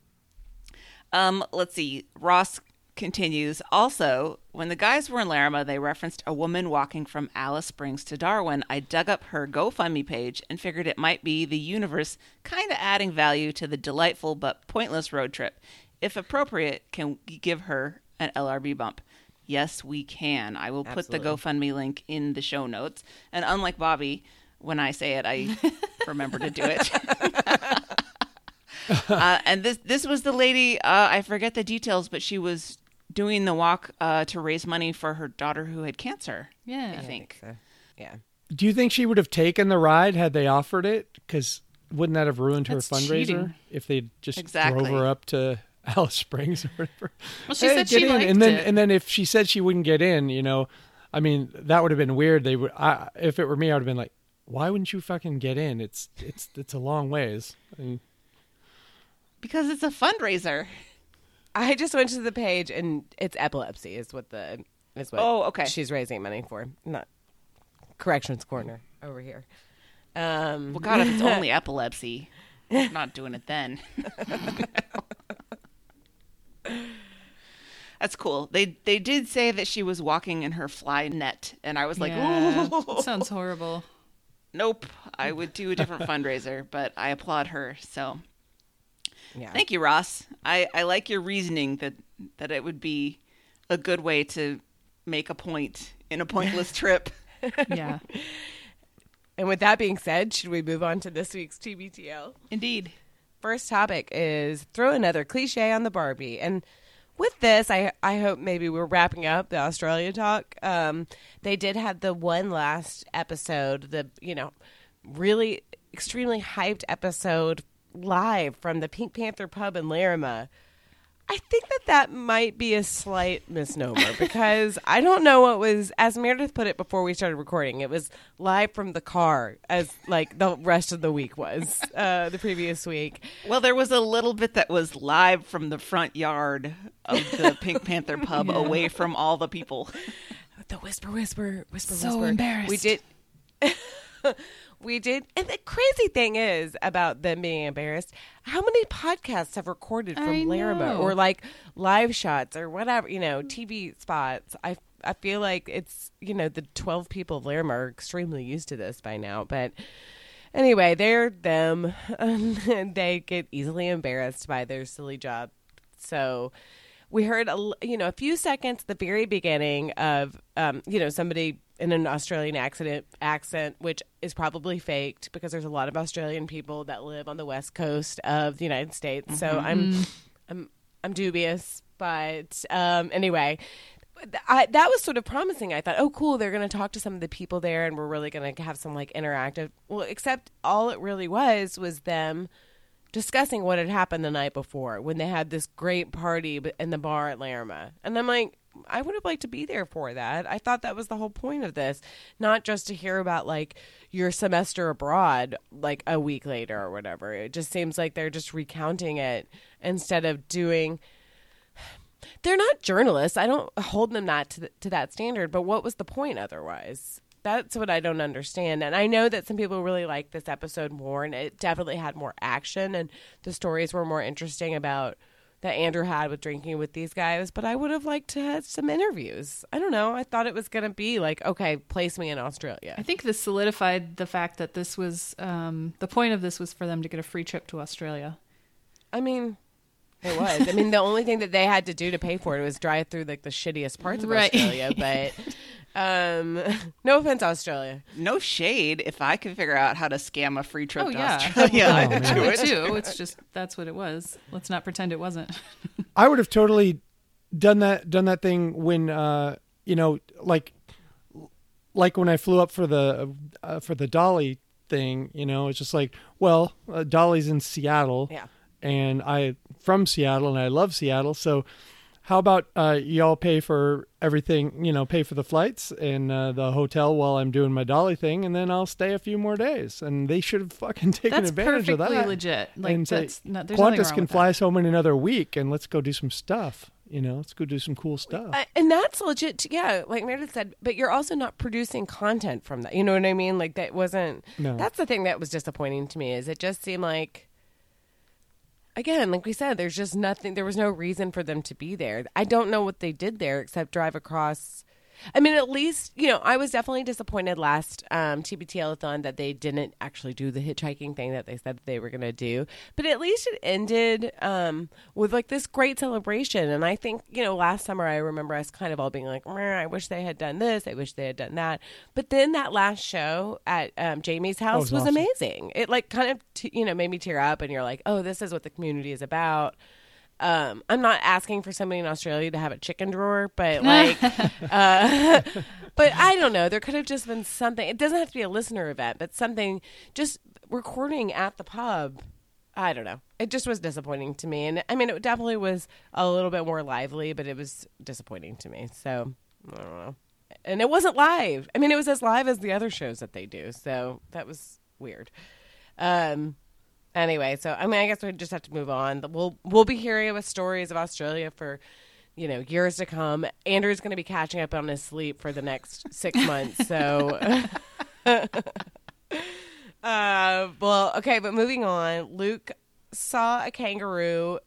S4: Um, let's see. Ross continues. Also, when the guys were in Larrimah, they referenced a woman walking from Alice Springs to Darwin. I dug up her GoFundMe page and figured it might be the universe kind of adding value to the delightful but pointless road trip. If appropriate, can we give her an LRB bump? Yes, we can. I will put the GoFundMe link in the show notes. And unlike Bobby, when I say it, I [laughs] remember to do it. [laughs] uh, and this this was the lady. Uh, I forget the details, but she was doing the walk uh, to raise money for her daughter who had cancer.
S2: Yeah.
S4: I think.
S3: So, yeah.
S1: Do you think she would have taken the ride had they offered it? Because wouldn't that have ruined her fundraiser
S2: cheating.
S1: if they just
S4: Exactly.
S1: drove her up to [laughs] Alice Springs or whatever?
S2: Well, she
S1: Hey,
S2: said she
S1: in.
S2: liked
S1: and then
S2: it.
S1: and then if she said she wouldn't get in, you know, I mean that would have been weird. They would. I, if it were me, I would have been like, why wouldn't you fucking get in? It's it's it's a long ways. And
S4: Because it's a fundraiser.
S3: I just went to the page and it's epilepsy is what the is what
S4: Oh, okay.
S3: she's raising money for. Not corrections corner over here. Um
S4: Well, God, if it's only [laughs] epilepsy, I'm not doing it then. [laughs] That's cool. They they did say that she was walking in her fly net, and I was like,
S2: yeah,
S4: Ooh.
S2: sounds horrible.
S4: nope. I would do a different fundraiser, but I applaud her. So
S3: yeah.
S4: Thank you, Ross. I, I like your reasoning that that it would be a good way to make a point in a pointless [laughs] trip.
S2: Yeah.
S3: And with that being said, should we move on to this week's TBTL?
S4: Indeed.
S3: First topic is throw another cliche on the Barbie. And with this, I I hope maybe we're wrapping up the Australia talk. Um, they did have the one last episode, the you know, really extremely hyped episode live from the Pink Panther pub in Larrimah. I think that that might be a slight misnomer [laughs] because I don't know what was, as Meredith put it before we started recording, it was live from the car as like the rest of the week was uh, the previous week.
S4: Well, there was a little bit that was live from the front yard of the Pink Panther [laughs] pub
S2: Yeah.
S4: away from all the people.
S3: the whisper, whisper, whisper,
S2: So
S3: whisper.
S2: embarrassed.
S3: We did. [laughs] we did. And the crazy thing is about them being embarrassed. How many podcasts have recorded from
S2: Larrimah
S3: or like live shots or whatever? You know, TV spots. I I feel like it's you know the twelve people of Larrimah are extremely used to this by now, but. Anyway, they're them, and [laughs] they get easily embarrassed by their silly job. So, we heard a you know a few seconds at the very beginning of um, you know somebody in an Australian accent accent, which is probably faked because there's a lot of Australian people that live on the west coast of the United States. So I'm I'm I'm dubious, but um, anyway. I, that was sort of promising. I thought, oh, cool, they're going to talk to some of the people there, and we're really going to have some like interactive. Well, except all it really was was them discussing what had happened the night before when they had this great party in the bar at Larrimah. And I'm like, I would have liked to be there for that. I thought that was the whole point of this, not just to hear about like your semester abroad like a week later or whatever. It just seems like they're just recounting it instead of doing [sighs] they're not journalists. I don't hold them that to, to that standard. But what was the point otherwise? That's what I don't understand. And I know that some people really liked this episode more, and it definitely had more action, and the stories were more interesting about that Andrew had with drinking with these guys. But I would have liked to have some interviews. I don't know. I thought it was going to be like, okay, place me in Australia.
S2: I think this solidified the fact that this was um, the point of this was for them to get a free trip to Australia.
S3: I mean, it was. I mean, the only thing that they had to do to pay for it was drive through like the shittiest parts of [laughs]
S2: Right.
S3: Australia. But [laughs] um, [laughs] no offense, Australia.
S4: No shade. If I could figure out how to scam a free trip
S2: Oh
S4: to
S2: yeah,
S4: Australia,
S1: Oh,
S4: I'd do it.
S2: too. It's just that's what it was. Let's not pretend it wasn't. [laughs]
S1: I would have totally done that done that thing when uh you know like like when I flew up for the uh, for the Dolly thing, you know, it's just like, well, uh, Dolly's in Seattle.
S3: Yeah.
S1: And I from Seattle and I love Seattle, so how about uh, y'all pay for everything, you know, pay for the flights and uh, the hotel while I'm doing my Dolly thing, and then I'll stay a few more days. And they should have fucking [laughs] taken
S2: That's
S1: advantage of that
S2: perfectly
S1: that.
S2: legit. Like
S1: and say,
S2: that's not. There's nothing
S1: Qantas
S2: wrong
S1: can
S2: with
S1: fly
S2: that.
S1: us home in another week, and let's go do some stuff. You know, let's go do some cool stuff.
S3: I, and that's legit. Too. Yeah, like Meredith said, but you're also not producing content from that. You know what I mean? Like that wasn't.
S1: No.
S3: That's the thing that was disappointing to me. Is it just seemed like. Again, like we said, there's just nothing. There was no reason for them to be there. I don't know what they did there except drive across. I mean, at least you know, I was definitely disappointed last um, TBTLathon that they didn't actually do the hitchhiking thing that they said they were going to do. But at least it ended um, with like this great celebration. And I think you know, last summer I remember us kind of all being like, "I wish they had done this. I wish they had done that." But then that last show at um, Jamie's house
S1: was
S3: was,
S1: awesome.
S3: amazing. It like kind of t- you know made me tear up, and you're like, "Oh, this is what the community is about." Um, I'm not asking for somebody in Australia to have a chicken drawer, but [laughs] like, uh, [laughs] but I don't know. There could have just been something. It doesn't have to be a listener event, but something just recording at the pub. I don't know. It just was disappointing to me, and I mean, it definitely was a little bit more lively, but it was disappointing to me. So I don't know. And it wasn't live. I mean, it was as live as the other shows that they do. So that was weird. Um, anyway, so I mean, I guess we just have to move on. We'll we'll be hearing about stories of Australia for you know years to come. Andrew's going to be catching up on his sleep for the next six months. So, [laughs] uh, well, okay, but moving on. Luke saw a kangaroo.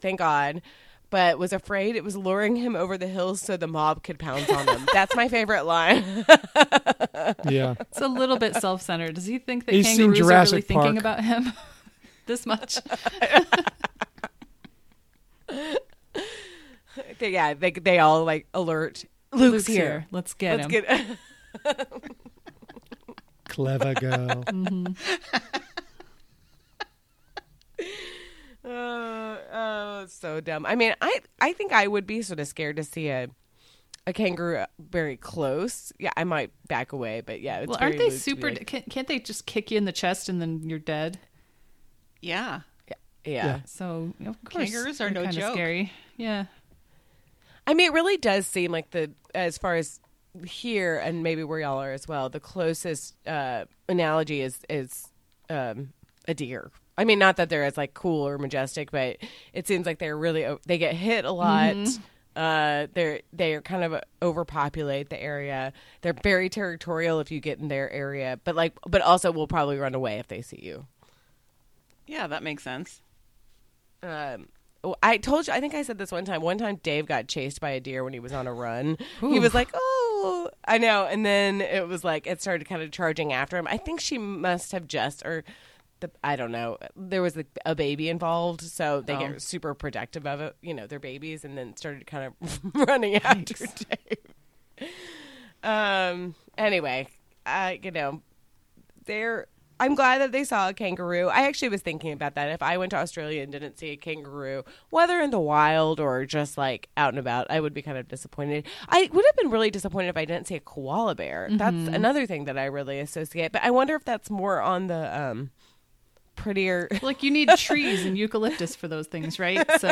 S3: Thank God. But was afraid it was luring him over the hills so the mob could pounce on him. That's my favorite line. [laughs]
S1: yeah.
S2: It's a little bit self-centered. Does he think that
S1: He's seen
S2: kangaroos are really
S1: Jurassic
S2: thinking about him [laughs] this much? [laughs]
S3: They- yeah, they they all like alert. Luke's,
S2: Luke's
S3: here.
S2: here. Let's get
S3: Let's
S2: him.
S3: get.
S1: Clever girl. Mm-hmm.
S3: Uh, oh, it's so dumb. I mean, I I think I would be sort of scared to see a a kangaroo very close. Yeah, I might back away, but yeah. It's
S2: well, aren't they
S3: Luke to be
S2: super?
S3: like-
S2: Can't, can't they just kick you in the chest and then you're dead?
S4: Yeah.
S3: yeah.
S1: Yeah.
S2: So of course,
S4: Kangaroos are no
S2: kinda
S4: joke.
S2: Scary. Yeah.
S3: I mean, it really does seem like the as far as here and maybe where y'all are as well. The closest uh, analogy is is um, a deer. I mean, not that they're as like cool or majestic, but it seems like they're really they get hit a lot. Uh, they're they're kind of overpopulate the area. They're very territorial if you get in their area, but like, but also will probably run away if they see you.
S4: Yeah, that makes sense.
S3: Um, oh, I told you. I think I said this one time. One time, Dave got chased by a deer when he was on a run. He was like, "Oh, I know," and then it was like it started kind of charging after him. I think she must have just or. The, I don't know. There was a, a baby involved, so they
S4: Oh.
S3: get super protective of it. You know, their babies, and then started kind of [laughs] running after Dave. Um. Anyway, I you know, they're. I'm glad that they saw a kangaroo. I actually was thinking about that. If I went to Australia and didn't see a kangaroo, whether in the wild or just like out and about, I would be kind of disappointed. I would have been really disappointed if I didn't see a koala bear. That's another thing that I really associate. But I wonder if that's more on the um prettier. [laughs]
S2: Like you need trees and eucalyptus for those things, right? [laughs] So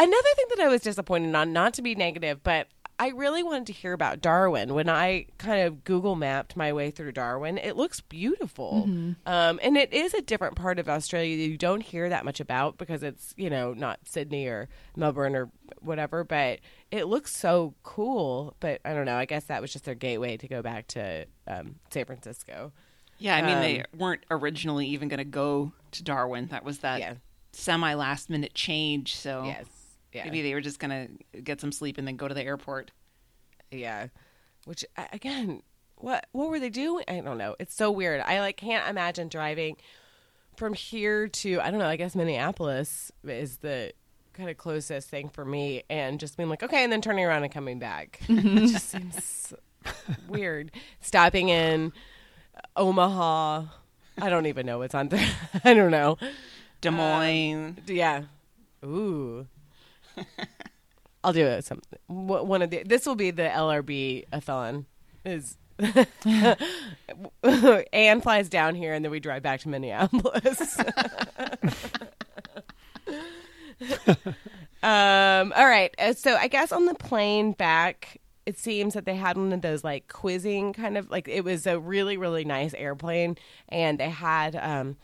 S3: Another thing that I was disappointed on, not to be negative, but I really wanted to hear about Darwin. When I kind of Google mapped my way through Darwin, it looks beautiful. Um, and it is a different part of Australia that you don't hear that much about because it's, you know, not Sydney or Melbourne or whatever, but it looks so cool. But I don't know. I guess that was just their gateway to go back to um, San Francisco.
S4: Yeah, I mean, they
S3: Um,
S4: weren't originally even going to go to Darwin. That was that
S3: Yeah.
S4: semi last minute change. So
S3: Yes. Yeah.
S4: maybe they were just going to get some sleep and then go to the airport.
S3: Yeah, which again, what what were they doing? I don't know. It's so weird. I like can't imagine driving from here to I don't know. I guess Minneapolis is the kind of closest thing for me, and just being like, okay, and then turning around and coming back. [laughs] it just seems [laughs] weird. Stopping in Omaha. I don't even know what's on there. [laughs] I don't know.
S4: Des Moines.
S3: Yeah. Ooh. I'll do it. Some one of the. This will be the LRB a thon. Is [laughs] Anne flies down here and then we drive back to Minneapolis. [laughs] um. All right. uh, So I guess on the plane back, it seems that they had one of those like quizzing kind of like it was a really really nice airplane, and they had um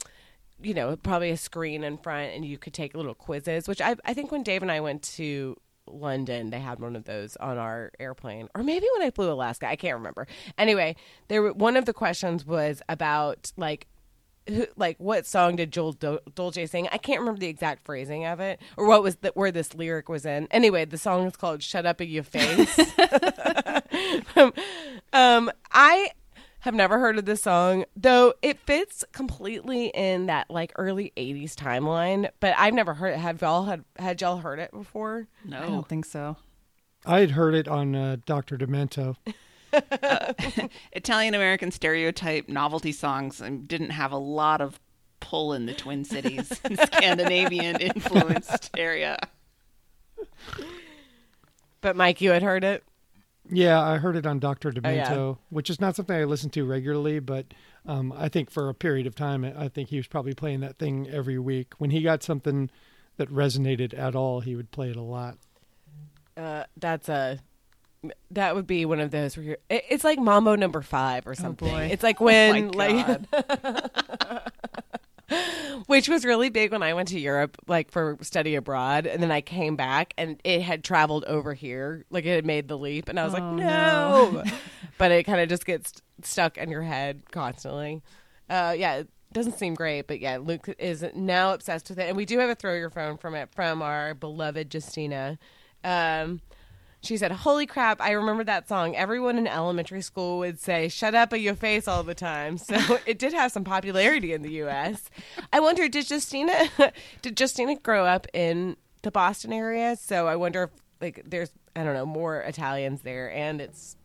S3: you know, probably a screen in front and you could take little quizzes, which I, I think when Dave and I went to London, they had one of those on our airplane, or maybe when I flew Alaska, I can't remember. Anyway, there were, one of the questions was about like, who, like what song did Joel Dol- Dolce sing? I can't remember the exact phrasing of it or what was the, where this lyric was in. Anyway, the song is called "Shut Up in Your Face." [laughs] um, I have never heard of this song, though it fits completely in that like early '80s timeline. But I've never heard it. Have y'all had had y'all heard it before?
S4: No.
S2: I don't think so.
S1: I had heard it on uh, Dr. Demento. [laughs]
S4: Italian American stereotype novelty songs um, didn't have a lot of pull in the Twin Cities, [laughs] Scandinavian influenced area.
S3: But Mike, you had heard it.
S1: Yeah, I heard it on Dr.
S3: Oh, yeah.
S1: Demento, which is not something I listen to regularly, but um, I think for a period of time, I think he was probably playing that thing every week. When he got something that resonated at all, he would play it a lot.
S3: Uh, that's a that would be one of those where you're, it, it's like Mambo Number Five or something.
S2: boy.
S3: It's like when
S4: my
S3: like. [laughs] Which was really big when I went to Europe, like for study abroad, and then I came back and it had traveled over here, like it had made the leap, and I was like,
S2: Oh,
S3: no, [laughs] [laughs] but it kind of just gets stuck in your head constantly. Uh, yeah, it doesn't seem great, but yeah, Luke is now obsessed with it, and we do have a throw your phone from it from our beloved Justina. Um, she said, "Holy crap! I remember that song. Everyone in elementary school would say "Shut up in your face" all the time." So [laughs] it did have some popularity in the U.S. I wonder, did Justina [laughs] did Justina grow up in the Boston area? So I wonder if like there's I don't know more Italians there, and it's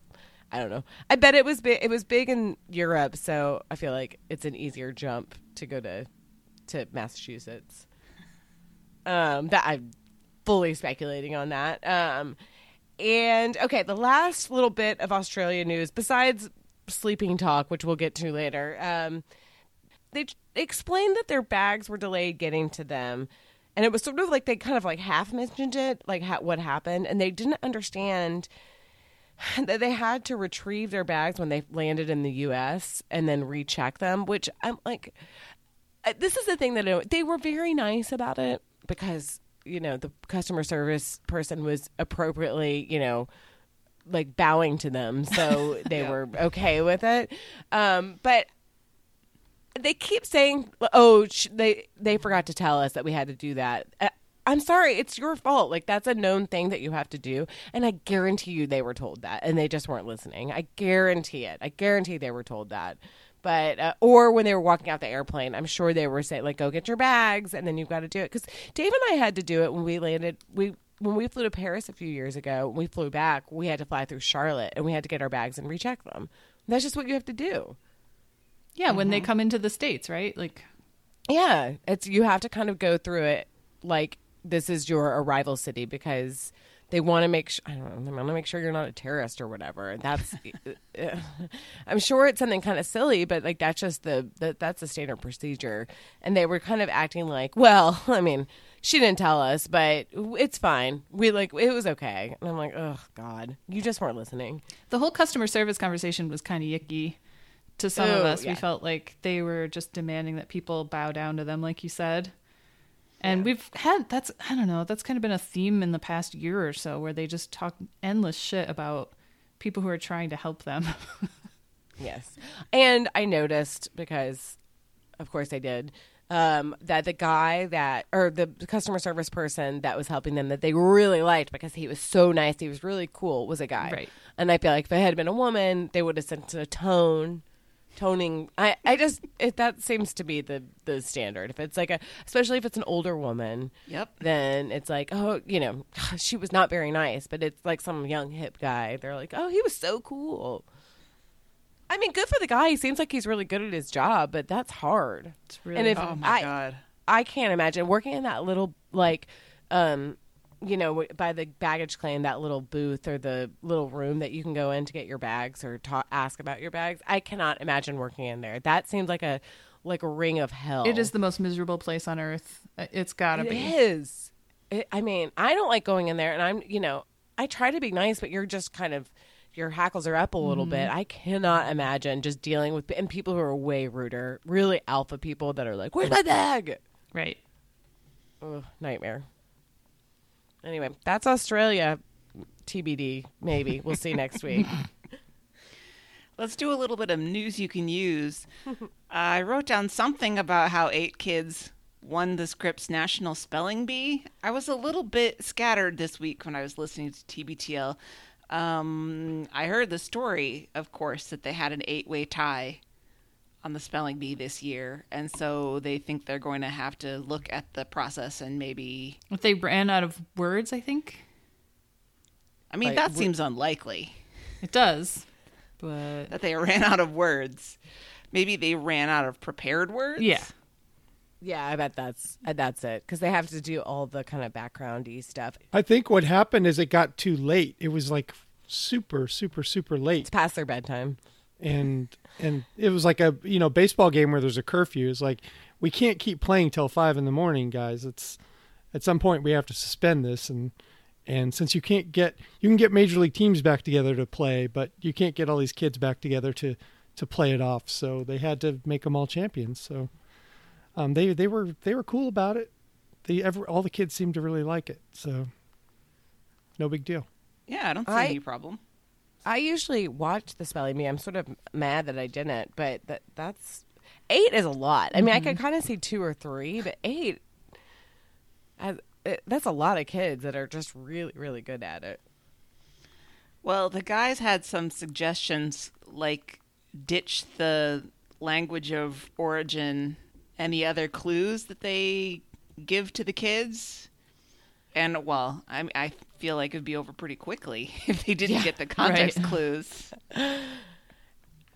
S3: I don't know. I bet it was big. It was big in Europe, so I feel like it's an easier jump to go to to Massachusetts. Um, that I'm fully speculating on that. Um, and okay, the last little bit of Australia news, besides sleeping talk, which we'll get to later, um, they explained that their bags were delayed getting to them. And it was sort of like they kind of like half mentioned it, like ha- what happened, and they didn't understand [sighs] that they had to retrieve their bags when they landed in the U.S. and then recheck them. Which I'm like, uh, this is the thing that they were very nice about it because you know the customer service person was appropriately you know like bowing to them. [laughs] So they
S4: Yeah.
S3: were okay with it. Um but they keep saying oh sh- they they forgot to tell us that we had to do that. Uh, i'm sorry it's your fault. Like that's a known thing that you have to do. And i guarantee you they were told that. And they just weren't listening. I guarantee it. I guarantee they were told that but uh, or when they were walking out the airplane i'm sure they were saying like go get your bags and then you've got to do it. Because dave and i had to do it when we landed we when we flew to paris a few years ago when we flew back we had to fly through charlotte and we had to get our bags and recheck them. That's just what you have to do.
S2: Yeah, when they come into the states, right? Like,
S3: yeah, it's you have to kind of go through it like this is your arrival city because they want to make sure I don't know, they want to make sure you're not a terrorist or whatever. That's [laughs] [laughs] I'm sure it's something kind of silly, but like that's just the that that's the standard procedure. And they were kind of acting like, well, [laughs] I mean, she didn't tell us, but it's fine. We like it was okay. And I'm like, oh god, you just weren't listening.
S2: the whole customer service conversation was kind of yucky to some of us.
S3: yeah.
S2: We felt like they were just demanding that people bow down to them, like you said. And we've had that's I don't know that's kind of been a theme in the past year or so where they just talk endless shit about people who are trying to help them. [laughs]
S3: Yes. And I noticed because of course I did um, that the guy that or the customer service person that was helping them that they really liked because he was so nice, he was really cool, was a guy.
S2: Right.
S3: And I feel like if it had been a woman, they would have sent a tone toning I, I just it, that seems to be the the standard if it's like a especially if it's an older woman
S4: Yep.
S3: then it's like oh you know [sighs] she was not very nice but it's like some young hip guy they're like oh he was so cool I mean, good for the guy. He seems like he's really good at his job, but that's hard.
S2: It's really
S3: and if
S4: Oh my
S3: I,
S4: god.
S3: I can't imagine working in that little like, um, you know, by the baggage claim, that little booth or the little room that you can go in to get your bags or ta- ask about your bags. I cannot imagine working in there. That seems like a like a ring of hell.
S2: It is the most miserable place on earth. It's got to
S3: It
S2: be.
S3: is. It, I mean, I don't like going in there, and I'm, you know, I try to be nice, but you're just kind of, your hackles are up a little
S2: Mm-hmm.
S3: bit. I cannot imagine just dealing with and people who are way ruder, really alpha people that are like, "Where's my bag?"
S2: Right.
S3: Ugh, nightmare. Anyway, that's Australia. TBD. Maybe we'll see next week. [laughs]
S4: Let's do a little bit of news you can use. [laughs] I wrote down something about how eight kids won the Scripps National Spelling Bee. I was a little bit scattered this week when I was listening to TBTL. Um, I heard the story, of course, that they had an eight way tie on the spelling bee this year. And so they think they're going to have to look at the process and maybe.
S2: If they ran out of words, I think
S4: I mean,
S3: Like,
S4: that seems unlikely.
S2: it does. But
S4: that they [laughs] ran out of words. Maybe they ran out of prepared words.
S2: yeah,
S3: yeah, I bet that's that's it because they have to do all the kind of backgroundy stuff.
S1: I think what happened is it got too late. It was like super, super, super late,
S3: It's past their bedtime.
S1: And and it was like a you know baseball game where there's a curfew. It's like we can't keep playing till five in the morning, guys. It's at some point we have to suspend this, and and since you can't get you can get major league teams back together to play, but you can't get all these kids back together to to play it off. So they had to make them all champions. So um, they they were they were cool about it. They ever all the kids seemed to really like it. So no big deal.
S4: Yeah, I don't see
S3: I-
S4: any problem.
S3: I usually watch the spelling bee. I'm sort of mad that I didn't, but that that's eight is a lot. I mean, I could mm-hmm. kind of see two or three, but eight, I, it, that's a lot of kids that are just really, really good at it.
S4: Well, the guys had some suggestions like ditch the language of origin, any other clues that they give to the kids. And well, I I feel like it'd be over pretty quickly [laughs] if they didn't get the context
S2: right. [laughs]
S4: clues.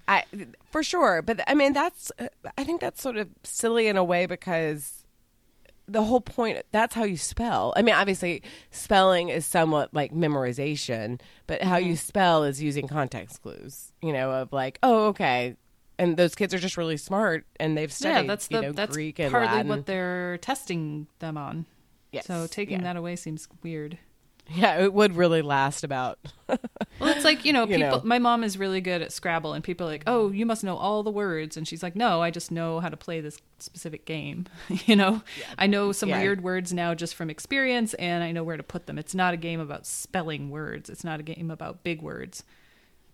S3: I for sure, but I mean, that's I think that's sort of silly in a way because the whole point that's how you spell. I mean, obviously, spelling is somewhat like memorization, but how you mm-hmm. spell is using context clues. You know, of like, oh, okay. And those kids are just really smart, and they've studied,
S2: yeah, that's
S3: you
S2: the
S3: know,
S2: that's
S3: Greek and
S2: partly
S3: Latin.
S2: what they're testing them on.
S3: Yes,
S2: So taking
S3: yeah.
S2: that away seems weird.
S3: Yeah, it would really last about. [laughs]
S2: Well, it's like, you know, [laughs]
S3: You
S2: people
S3: know.
S2: my mom is really good at Scrabble and people are like, "Oh, you must know all the words." And she's like, "No, I just know how to play this specific game." [laughs] you know? I know some
S3: Yeah.
S2: weird words now just from experience and I know where to put them. It's not a game about spelling words. It's not a game about big words.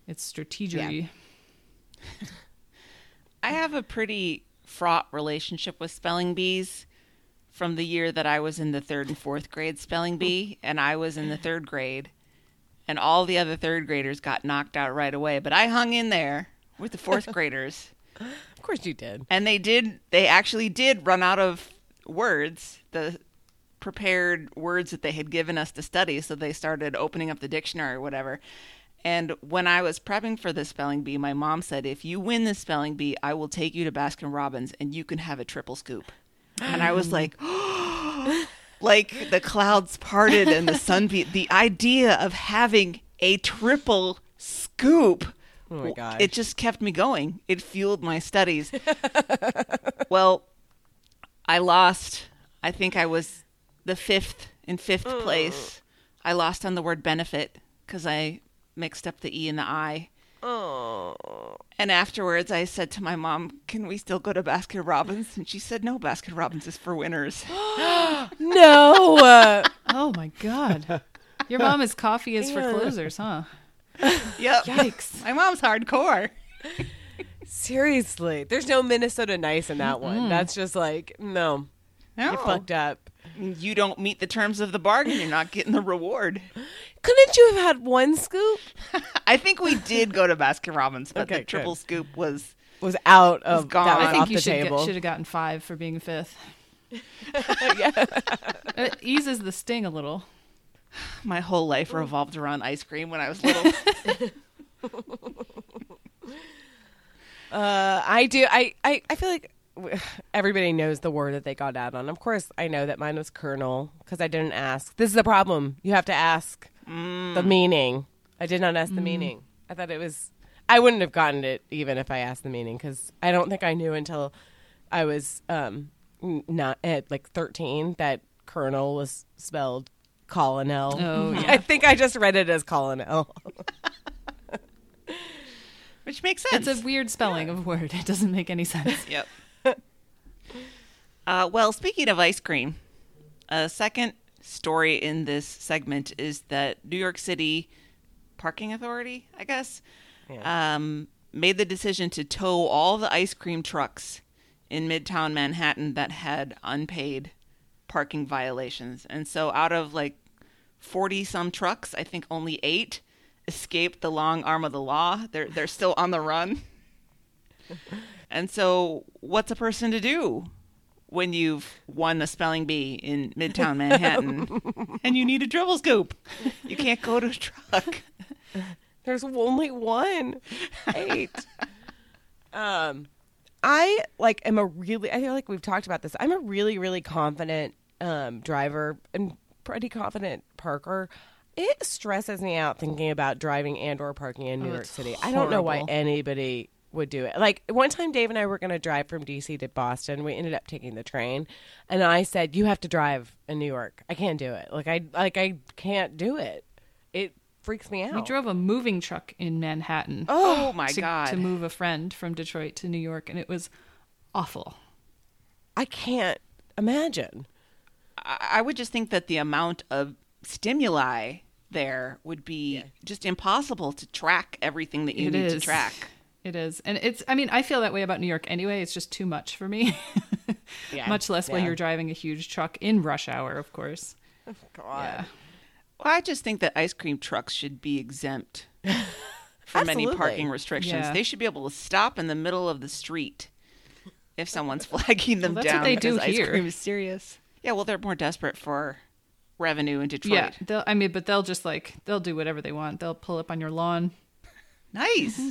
S2: It's strategery.
S4: I have a pretty fraught relationship with spelling bees from the year that I was in the third and fourth grade spelling bee, and I was in the third grade, and all the other third graders got knocked out right away. But I hung in there with the fourth [laughs] graders,
S3: Of course you did.
S4: and they did, they actually did run out of words, the prepared words that they had given us to study, so they started opening up the dictionary or whatever. And when I was prepping for the spelling bee, my mom said, "If you win the spelling bee, I will take you to Baskin Robbins and you can have a triple scoop." And I was like, [gasps] like the clouds parted and the sun beat. The idea of having a triple scoop.
S3: Oh my gosh.
S4: It just kept me going. It fueled my studies. [laughs] well, I lost. I think I was the fifth in fifth mm. place. I lost on the word benefit because I mixed up the E and the I.
S3: Oh.
S4: And afterwards, I said to my mom, "Can we still go to Baskin Robbins?" And she said, "No, Baskin Robbins is for winners." [gasps] [gasps]
S3: No. Uh,
S2: Oh my god. Your mom is coffee is for closers, huh? [laughs]
S4: yep.
S2: Yikes.
S4: My mom's hardcore.
S3: seriously. There's no Minnesota nice in that one. That's just like, no.
S4: No.
S3: You fucked up.
S4: You don't meet the terms of the bargain. You're not getting the reward.
S3: Couldn't you have had one scoop? [laughs]
S4: I think we did go to Baskin Robbins, but
S3: Okay,
S4: the triple
S3: good.
S4: scoop was
S3: Was out of
S4: gone.
S3: that was
S2: I think
S3: off
S2: you
S3: the
S2: should
S3: table.
S2: should have gotten five for being fifth. [laughs]
S3: yeah. [laughs]
S2: It eases the sting a little.
S4: my whole life revolved around ice cream when I was little.
S3: Uh, I do. I, I, I feel like w- [sighs] everybody knows the word that they got out on. Of course, I know that mine was kernel because I didn't ask. This is the problem. You have to ask the meaning. I did not ask the meaning. I thought it was. I wouldn't have gotten it even if I asked the meaning because I don't think I knew until I was um not at like thirteen that Colonel was spelled colonel.
S2: Oh, [laughs] yeah.
S3: I think I just read it as colonel. [laughs]
S4: Which makes sense.
S2: It's a weird spelling of a word. It doesn't make any sense.
S4: Yep. uh, well, speaking of ice cream, a second story in this segment is that New York City Parking Authority, I guess, um, made the decision to tow all the ice cream trucks in Midtown Manhattan that had unpaid parking violations. And so, out of like 40 some trucks, I think only eight escaped the long arm of the law. They're, they're still on the run. [laughs] And so, what's a person to do when you've won the spelling bee in Midtown Manhattan [laughs] and you need a dribble scoop? You can't go to a truck. [laughs]
S3: There's only one. Eight. [laughs] um, I like am a really. I feel like we've talked about this. I'm a really, really confident um, driver and pretty confident parker. It stresses me out thinking about driving and or parking in New
S2: Oh,
S3: York
S2: it's
S3: City. I don't know why anybody would do it. Like one time, Dave and I were going to drive from DC to Boston. We ended up taking the train, and I said, "You have to drive in New York. I can't do it. Like I like I can't do it. It freaks me out."
S2: We drove a moving truck in Manhattan. [gasps]
S4: Oh [gasps] my
S2: to,
S4: God.
S2: To move a friend from Detroit to New York, and it was awful.
S3: I can't imagine.
S4: I I would just think that the amount of stimuli there would be just impossible to track everything that you
S2: It
S4: need to track.
S2: It is, and it's. I mean, I feel that way about New York anyway. It's just too much for me. [laughs]
S3: Yeah,
S2: Much less when you're driving a huge truck in rush hour, of course.
S3: God.
S2: Yeah.
S4: Well, I just think that ice cream trucks should be exempt [laughs] from any parking restrictions.
S2: Yeah.
S4: They should be able to stop in the middle of the street if someone's [laughs] flagging them
S2: Well, that's what they
S4: because
S2: do
S4: ice
S2: here.
S4: cream is serious. Yeah, well, they're more desperate for revenue in Detroit.
S2: Yeah, they'll. I mean, but they'll just like they'll do whatever they want. They'll pull up on your lawn
S4: Nice. Mm-hmm.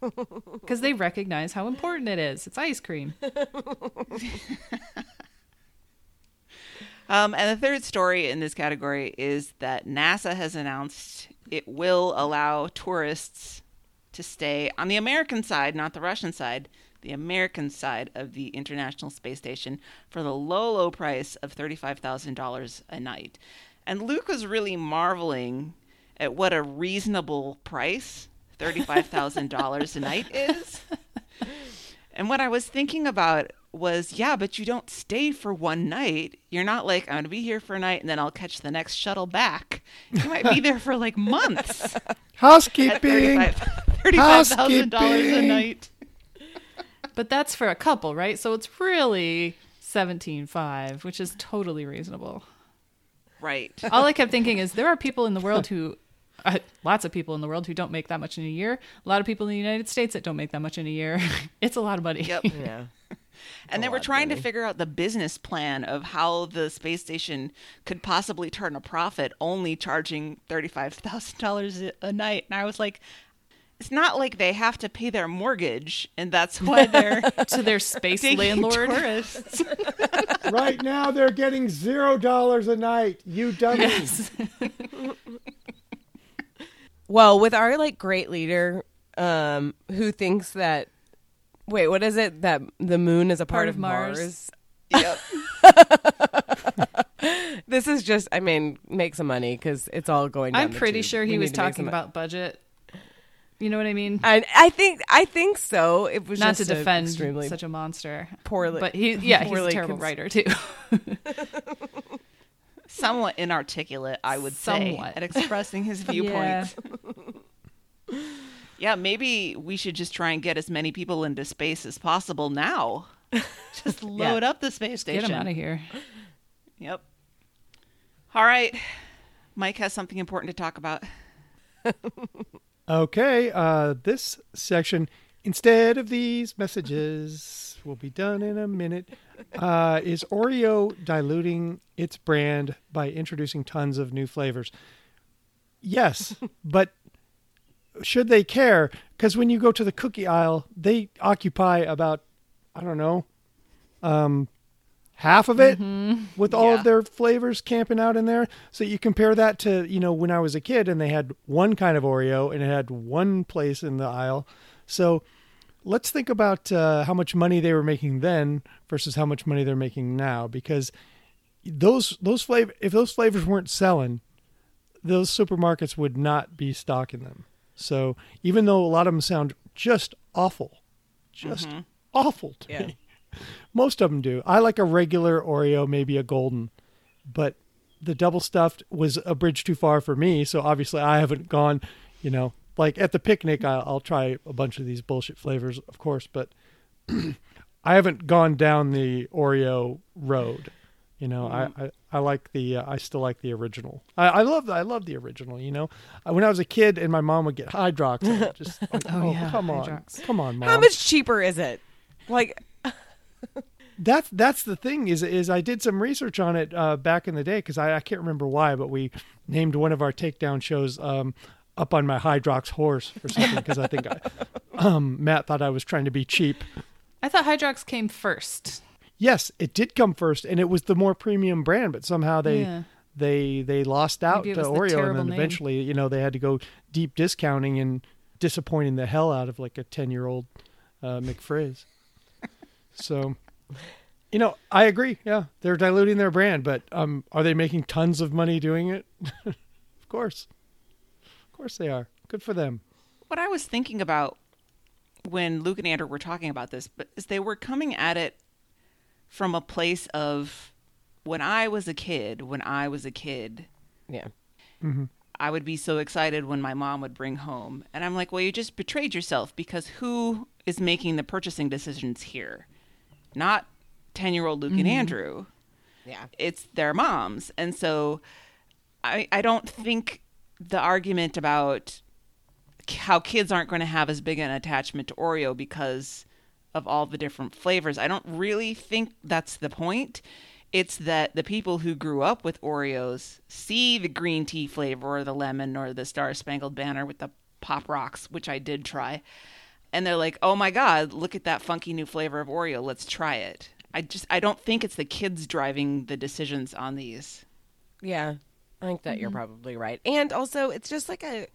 S2: Because they recognize how important it is. It's ice cream.
S4: Um, and the third story in this category is that NASA has announced it will allow tourists to stay on the American side, not the Russian side, the American side of the International Space Station for the low, low price of $35,000 a night. And Luke was really marveling at what a reasonable price $35,000 a night is. And what I was thinking about was, yeah, but you don't stay for one night. You're not like, I'm going to be here for a night and then I'll catch the next shuttle back. You might be there for like months
S1: Housekeeping.
S4: $35,000 a night.
S2: But that's for a couple, right? So it's really seventeen five, which is totally reasonable.
S4: Right.
S2: All I kept thinking is there are people in the world who, uh, lots of people in the world who don't make that much in a year. A lot of people in the United States that don't make that much in a year. [laughs] it's a lot of money.
S4: Yep. [laughs]
S3: Yeah.
S4: And they
S3: a
S4: were trying to figure out the business plan of how the space station could possibly turn a profit only charging $35,000 a night. And I was like, it's not like they have to pay their mortgage and that's [laughs] why they're
S2: to their space landlord.
S4: tourists.
S1: right now they're getting zero dollars a night. You dummies.
S3: Well, with our like great leader, um, who thinks that wait, what is it that the moon is a part,
S2: Part
S3: of
S2: of Mars.
S3: Mars? [laughs] [laughs] This is just, I mean, make some money because it's all going. Down
S2: I'm
S3: the
S2: pretty
S3: tube.
S2: sure he
S3: need
S2: was talking
S3: some-
S2: about budget. You know what I mean?
S3: And I think, I think so. It was
S2: Not to
S3: a
S2: defend
S3: extremely
S2: such a monster,
S3: poorly,
S2: but he, yeah, he's a terrible
S3: cons-
S2: writer too. [laughs]
S4: Somewhat inarticulate, I would say,
S2: Somewhat.
S4: at expressing his viewpoints. Yeah. Maybe we should just try and get as many people into space as possible now. [laughs] Just load up the space station.
S2: Get
S4: station.
S2: him out of here.
S4: Yep. All right. Mike has something important to talk about. [laughs]
S1: Okay, uh, this section, instead of these messages, will be done in a minute. Uh, [laughs] is Oreo diluting its brand by introducing tons of new flavors? Yes, but should they care? Because when you go to the cookie aisle, they occupy about, I don't know, um, half of it with all
S4: Yeah.
S1: of their flavors camping out in there. So you compare that to, you know, when I was a kid and they had one kind of Oreo and it had one place in the aisle. So let's think about uh, how much money they were making then versus how much money they're making now because those those flavor if those flavors weren't selling those supermarkets would not be stocking them so even though a lot of them sound just awful just mm-hmm. awful to
S3: Yeah.
S1: me [laughs] most of them do i like a regular oreo maybe a golden but the double stuffed was a bridge too far for me so obviously i haven't gone you know like at the picnic I, i'll try a bunch of these bullshit flavors of course but [clears throat] I haven't gone down the Oreo road. You know, I, I, I like the uh, I still like the original. I, I love the, I love the original. You know, Uh, when I was a kid and my mom would get Hydrox, I just [laughs] like, oh,
S2: yeah,
S1: come on, come on, mom.
S3: How much cheaper is it? Like, [laughs]
S1: That's that's the thing is is I did some research on it uh, back in the day because I, I can't remember why, but we named one of our takedown shows um, up on my Hydrox horse or something because I think I, [laughs] um, Matt thought I was trying to be cheap.
S2: I thought Hydrox came first.
S1: Yes, it did come first, and it was the more premium brand, but somehow they
S2: Yeah.
S1: they they lost out to
S2: was the
S1: Oreo, and
S2: terrible
S1: then
S2: name.
S1: eventually, you know, they had to go deep discounting and disappointing the hell out of like a ten year old uh, McFrizz. [laughs] so, you know, I agree. Yeah, they're diluting their brand, but um, are they making tons of money doing it? [laughs] of course, of course they are. Good for them.
S4: What I was thinking about when Luke and Andrew were talking about this, but is they were coming at it from a place of when I was a kid, when I was a kid,
S3: yeah. Mm-hmm.
S4: I would be so excited when my mom would bring home. And I'm like, well, you just betrayed yourself because who is making the purchasing decisions here? Not 10 year old Luke and mm-hmm. Andrew.
S3: Yeah.
S4: It's their moms. And so I, I don't think the argument about how kids aren't going to have as big an attachment to Oreo because of all the different flavors, I don't really think that's the point. It's that the people who grew up with Oreos see the green tea flavor or the lemon or the Star Spangled Banner with the Pop Rocks, which I did try. And they're like, oh my God, look at that funky new flavor of Oreo. Let's try it. I just, I don't think it's the kids driving the decisions on these.
S3: Yeah, I think that
S2: Mm-hmm.
S3: you're probably right. And also, it's just like a.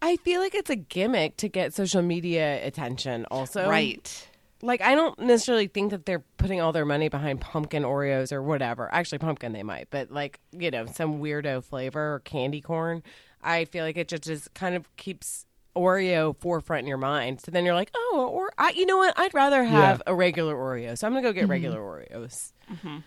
S3: I feel like it's a gimmick to get social media attention. Also,
S4: Right.
S3: like I don't necessarily think that they're putting all their money behind pumpkin Oreos or whatever. Actually, pumpkin they might, but like you know some weirdo flavor or candy corn. I feel like it just, just kind of keeps Oreo forefront in your mind. So then you're like, oh, or I, you know what? I'd rather have a regular Oreo. So I'm gonna go get mm-hmm. regular Oreos. Mm-hmm.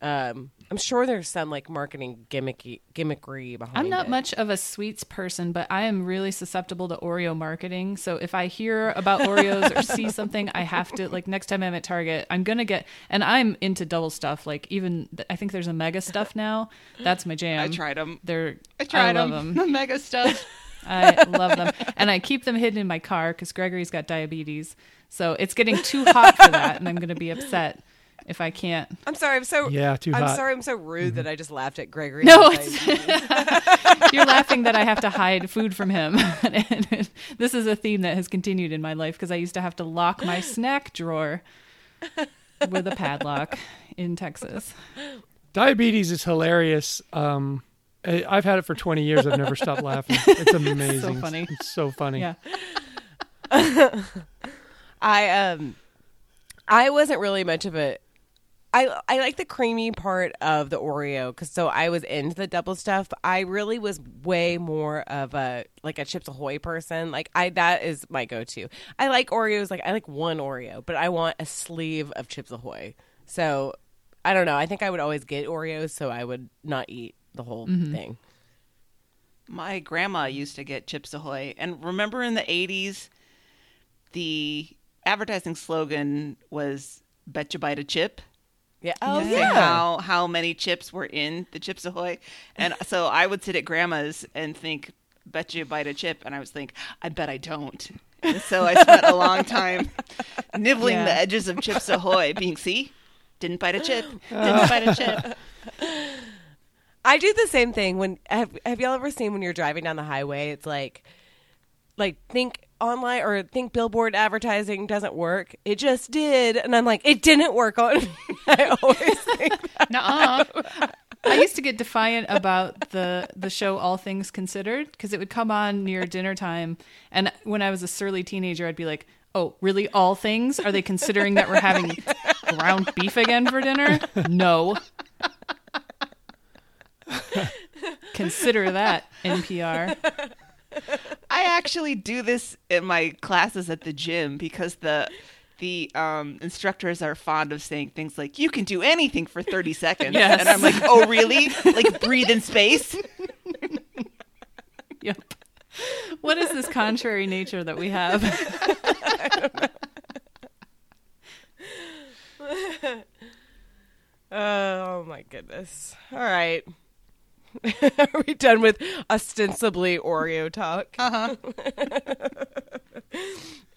S3: Um, I'm sure there's some like marketing gimmicky gimmickry behind.
S2: I'm not
S3: it.
S2: much of a sweets person, but I am really susceptible to Oreo marketing. So if I hear about Oreos or see something, I have to like next time I'm at Target, I'm gonna get. And I'm into double stuff. Like even I think there's a mega stuff now. That's my jam.
S4: I tried them.
S2: They're
S4: I tried
S2: love
S4: them.
S2: them.
S4: The mega stuff. [laughs]
S2: I love them, and I keep them hidden in my car because Gregory's got diabetes. So it's getting too hot for that, and I'm gonna be upset if I can't.
S3: I'm sorry. I'm so
S1: Yeah, too
S3: I'm
S1: hot.
S3: sorry. I'm so rude that I just laughed at Gregory.
S2: No, it's [laughs] you're laughing that I have to hide food from him. And [laughs] this is a theme that has continued in my life because I used to have to lock my snack drawer with a padlock in Texas.
S1: Diabetes is hilarious. Um, I- I've had it for 20 years. I've never stopped laughing. It's [laughs] amazing.
S2: so funny.
S1: It's so funny.
S2: Yeah.
S3: I um, I wasn't really much of a. I I like the creamy part of the Oreo because so I was into the double stuff. I really was way more of a like a Chips Ahoy person. Like I that is my go to. I like Oreos. Like I like one Oreo, but I want a sleeve of Chips Ahoy. So I don't know. I think I would always get Oreos, so I would not eat the whole mm-hmm. thing.
S4: My grandma used to get Chips Ahoy. And remember in the 80s, the advertising slogan was Bet you bite a chip.
S3: Yeah. Oh
S4: to say
S3: yeah.
S4: how how many chips were in the Chips Ahoy, and so I would sit at grandma's and think, "Bet you bite a chip," and I was think, "I bet I don't." And so I spent a long time [laughs] nibbling
S2: Yeah.
S4: the edges of Chips Ahoy, being, "See, didn't bite a chip, didn't bite a chip." [laughs]
S3: I do the same thing when have have y'all ever seen when you're driving down the highway? It's like like think online or think billboard advertising doesn't work. It just did, and I'm like, it didn't work on me. [laughs] I always think that.
S2: Nuh-uh. I used to get defiant about the the show All Things Considered because it would come on near dinner time, and when I was a surly teenager, I'd be like, "Oh, really? All things? Are they considering that we're having ground beef again for dinner? No. Consider that NPR.
S4: I actually do this in my classes at the gym because the the um, instructors are fond of saying things like "you can do anything for thirty seconds,"
S2: Yes.
S4: and I'm like, "Oh, really? like breathe in space?" [laughs]
S2: Yep. What is this contrary nature that we have? [laughs]
S3: Oh my goodness! All right, [laughs] are we done with ostensibly Oreo talk? Uh huh.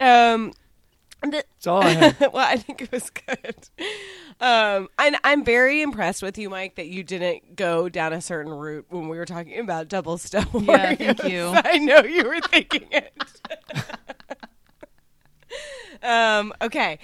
S3: [laughs] um. the- [laughs]
S1: That's all I have.
S3: well, I think it was good. Um, and I'm very impressed with you, Mike, that you didn't go down a certain route when we were talking about double stuff.
S2: Yeah, thank you.
S3: I know you were thinking it. um, okay,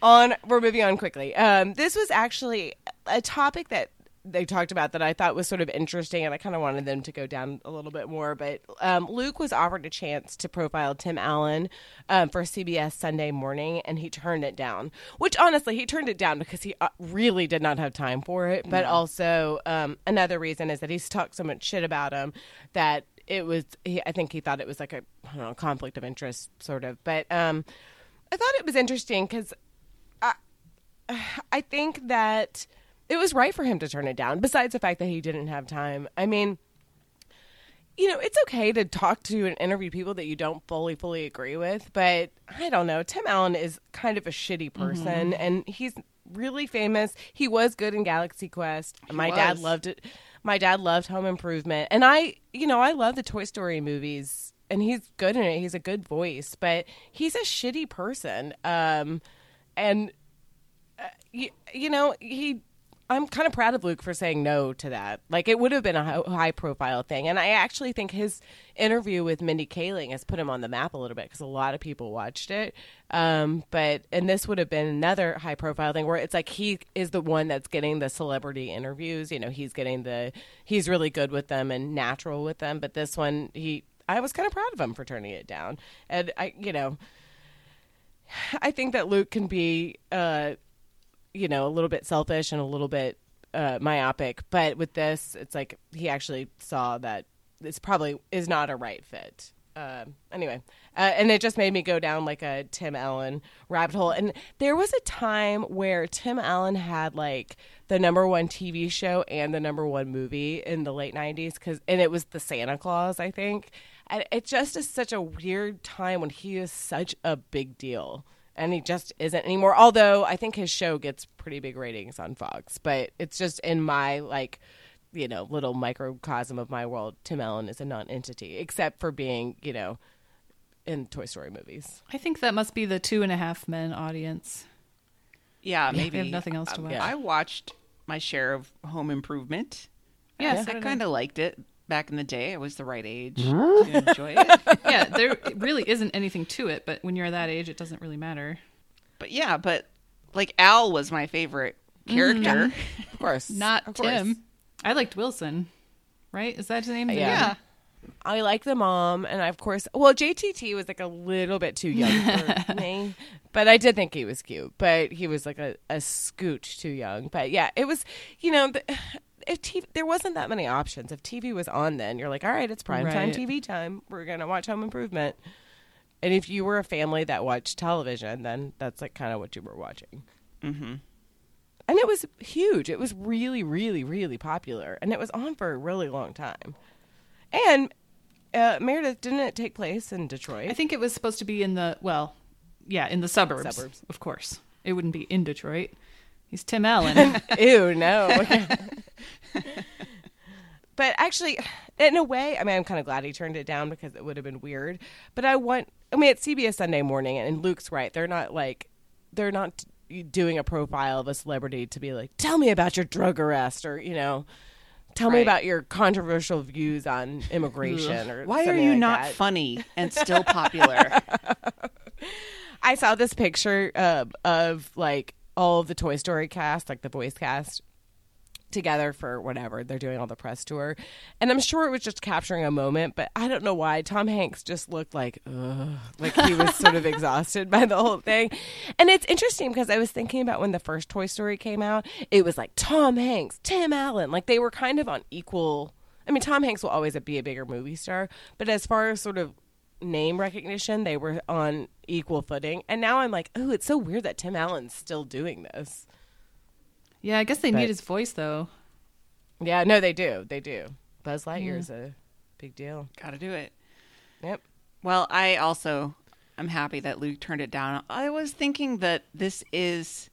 S3: on we're moving on quickly. Um, this was actually a topic that they talked about that I thought was sort of interesting, and I kind of wanted them to go down a little bit more. But um, Luke was offered a chance to profile Tim Allen um, for CBS Sunday Morning, and he turned it down. Which honestly, he turned it down because he uh, really did not have time for it. But also, um, another reason is that he's talked so much shit about him that it was. He, I think he thought it was like a I don't know conflict of interest, sort of. But um, I thought it was interesting because I, [sighs] I think that it was right for him to turn it down, besides the fact that he didn't have time. I mean, you know, it's okay to talk to and interview people that you don't fully, fully agree with, but I don't know. Tim Allen is kind of a shitty person, and he's really famous. He was good in Galaxy Quest. My dad loved it. My dad loved Home Improvement, and I, you know, I love the Toy Story movies, and he's good in it. He's a good voice, but he's a shitty person. Um, and you, you know, he. I'm kind of proud of Luke for saying no to that. Like, it would have been a high profile thing. And I actually think his interview with Mindy Kaling has put him on the map a little bit because a lot of people watched it. Um, but, and this would have been another high profile thing where it's like he is the one that's getting the celebrity interviews. You know, he's getting the, he's really good with them and natural with them. But this one, he, I was kind of proud of him for turning it down. And I, you know, I think that Luke can be, uh, you know, a little bit selfish and a little bit uh, myopic, but with this, it's like he actually saw that this probably is not a right fit. Uh, anyway, uh, and it just made me go down like a Tim Allen rabbit hole. And there was a time where Tim Allen had like the number one TV show and the number one movie in the late '90s, because and it was the Santa Clause, I think. And it just is such a weird time when he is such a big deal. And he just isn't anymore. Although I think his show gets pretty big ratings on Fox, but it's just in my like you know, little microcosm of my world, Tim Allen is a non-entity, except for being, you know, in Toy Story movies.
S2: I think that must be the two and a half men audience.
S4: Yeah,
S2: They
S4: maybe.
S2: have nothing else to
S4: Um,
S2: watch.
S4: I watched my share of Home Improvement.
S2: Yeah,
S4: I,
S2: I.
S4: kind of liked it back in the day. I was the right age to enjoy it. [laughs]
S2: yeah, there really isn't anything to it, but when you're that age, it doesn't really matter.
S4: But yeah, but like Al was my favorite mm-hmm. character.
S3: Of course.
S2: Not
S3: Of course.
S2: Tim. I liked Wilson. Right? Is that his name?
S3: Yeah. I like the mom, and I, of course, well, JTT was like a little bit too young for [laughs] me, but I did think he was cute. But he was like a, a scooch too young. But yeah, it was, you know, the, if TV, there wasn't that many options. If TV was on, then you're like, all right, it's prime time TV time. We're gonna watch Home Improvement. And if you were a family that watched television, then that's like kind of what you were watching.
S4: hmm
S3: And it was huge. It was really, really, really popular, and it was on for a really long time. And uh, Meredith didn't it take place in Detroit?
S2: I think it was supposed to be in the well, yeah, in the suburbs.
S3: Suburbs.
S2: Of course. It wouldn't be in Detroit. He's Tim [laughs] Allen.
S3: Ew, no. [laughs] [laughs] but actually, in a way, I mean, I'm kind of glad he turned it down because it would have been weird. But I want, I mean, it's CBS Sunday Morning, and Luke's right. They're not like, they're not doing a profile of a celebrity to be like, tell me about your drug arrest, or you know, tell me about your controversial views on immigration, or
S4: Why are you
S3: like
S4: not
S3: that.
S4: funny and still [laughs] popular?
S3: I saw this picture uh, of like all of the Toy Story cast, like the voice cast, together for whatever they're doing all the press tour, and I'm sure it was just capturing a moment, but I don't know why Tom Hanks just looked like ugh, like he was sort of [laughs] exhausted by the whole thing, and it's interesting because I was thinking about when the first Toy Story came out, it was like Tom Hanks, Tim Allen, like they were kind of on equal. I mean, Tom Hanks will always be a bigger movie star, but as far as sort of name recognition, they were on equal footing. And now I'm like, oh, it's so weird that Tim Allen's still doing this.
S2: Yeah, I guess they
S3: But-
S2: need his voice though.
S3: Yeah, no, they do. They do. Buzz Lightyear is a big deal.
S4: Got to do it.
S3: Yep.
S4: Well, I also am happy that Luke turned it down. I was thinking that this is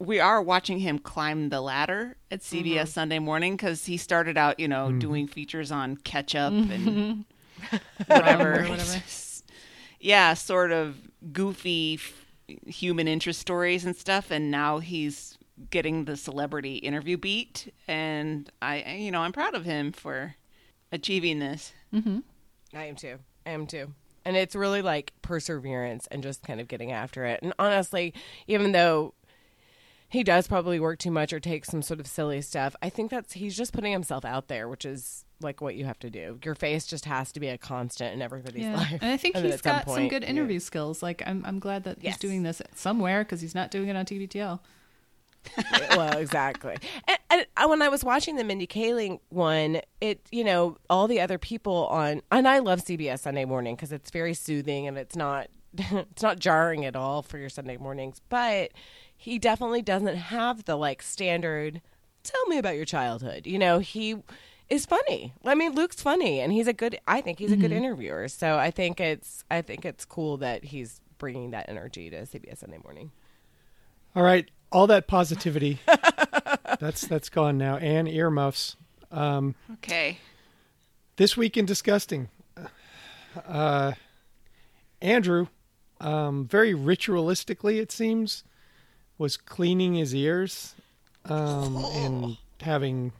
S4: we are watching him climb the ladder at CBS mm-hmm. Sunday morning because he started out, you know, mm-hmm. doing features on ketchup [laughs] and whatever.
S2: Whatever.
S4: yeah, sort of goofy f- human interest stories and stuff, and now he's getting the celebrity interview beat, and I, you know, I'm proud of him for achieving this. Mm-hmm.
S3: I am too. I am too. And it's really like perseverance and just kind of getting after it. And honestly, even though he does probably work too much or take some sort of silly stuff, I think that's he's just putting himself out there, which is like what you have to do. Your face just has to be a constant in everybody's
S2: Yeah.
S3: life.
S2: And I think [laughs]
S3: then
S2: he's
S3: at some
S2: got some
S3: point,
S2: good
S3: you-
S2: interview skills. Like I'm I'm glad that
S3: Yes.
S2: he's doing this somewhere because he's not doing it on TBTL. [laughs]
S3: well, exactly. And, and uh, when I was watching the Mindy Kaling one, it you know all the other people on, and I love CBS Sunday Morning because it's very soothing and it's not [laughs] it's not jarring at all for your Sunday mornings. But he definitely doesn't have the like standard. Tell me about your childhood. You know he is funny. I mean, Luke's funny, and he's a good. I think he's a good mm-hmm. interviewer. So I think it's I think it's cool that he's bringing that energy to CBS Sunday Morning.
S1: All right, all that positivity. [laughs] that's that's gone now. And earmuffs. Um,
S4: Okay.
S1: this week in disgusting. Uh, Andrew, um, very ritualistically, it seems, was cleaning his ears um, [laughs] and having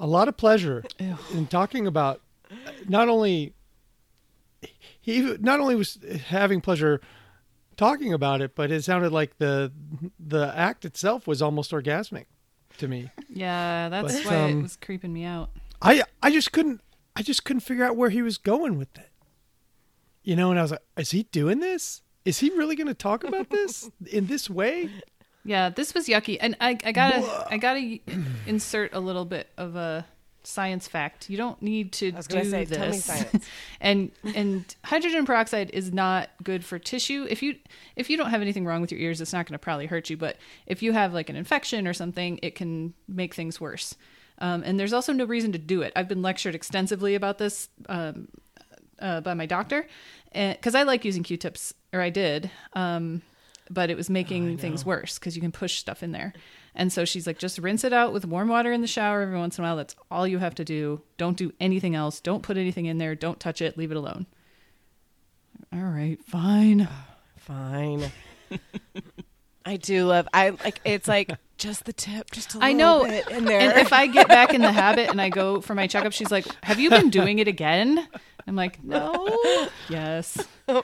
S1: a lot of pleasure in talking about not only he not only was having pleasure talking about it, but it sounded like the the act itself was almost orgasmic to me.
S2: Yeah, that's
S1: But,
S2: why
S1: um,
S2: it was creeping me out.
S1: I I just couldn't I just couldn't figure out where he was going with it. you know, and I was like, is he doing this? Is he really going to talk about this [laughs] in this way?
S2: Yeah, this was yucky, and I, I gotta I gotta insert a little bit of a science fact. You don't need to
S3: I was
S2: do
S3: say,
S2: this.
S3: tell me [laughs]
S2: and and hydrogen peroxide is not good for tissue. If you if you don't have anything wrong with your ears, it's not going to probably hurt you. But if you have like an infection or something, it can make things worse. Um, and there's also no reason to do it. I've been lectured extensively about this um, uh, by my doctor, because I like using Q-tips, or I did. Um, but it was making things worse because you can push stuff in there. And so she's like, just rinse it out with warm water in the shower every once in a while. That's all you have to do. Don't do anything else. Don't put anything in there. Don't touch it. Leave it alone. All right, fine.
S3: Fine. [laughs] I do love. I like. It's like just the tip, just a
S2: I
S3: little
S2: know.
S3: bit in there.
S2: And if I get back in the habit and I go for my checkup, she's like, "Have you been doing it again?" I'm like, "No." [laughs] Yes.
S3: Uh,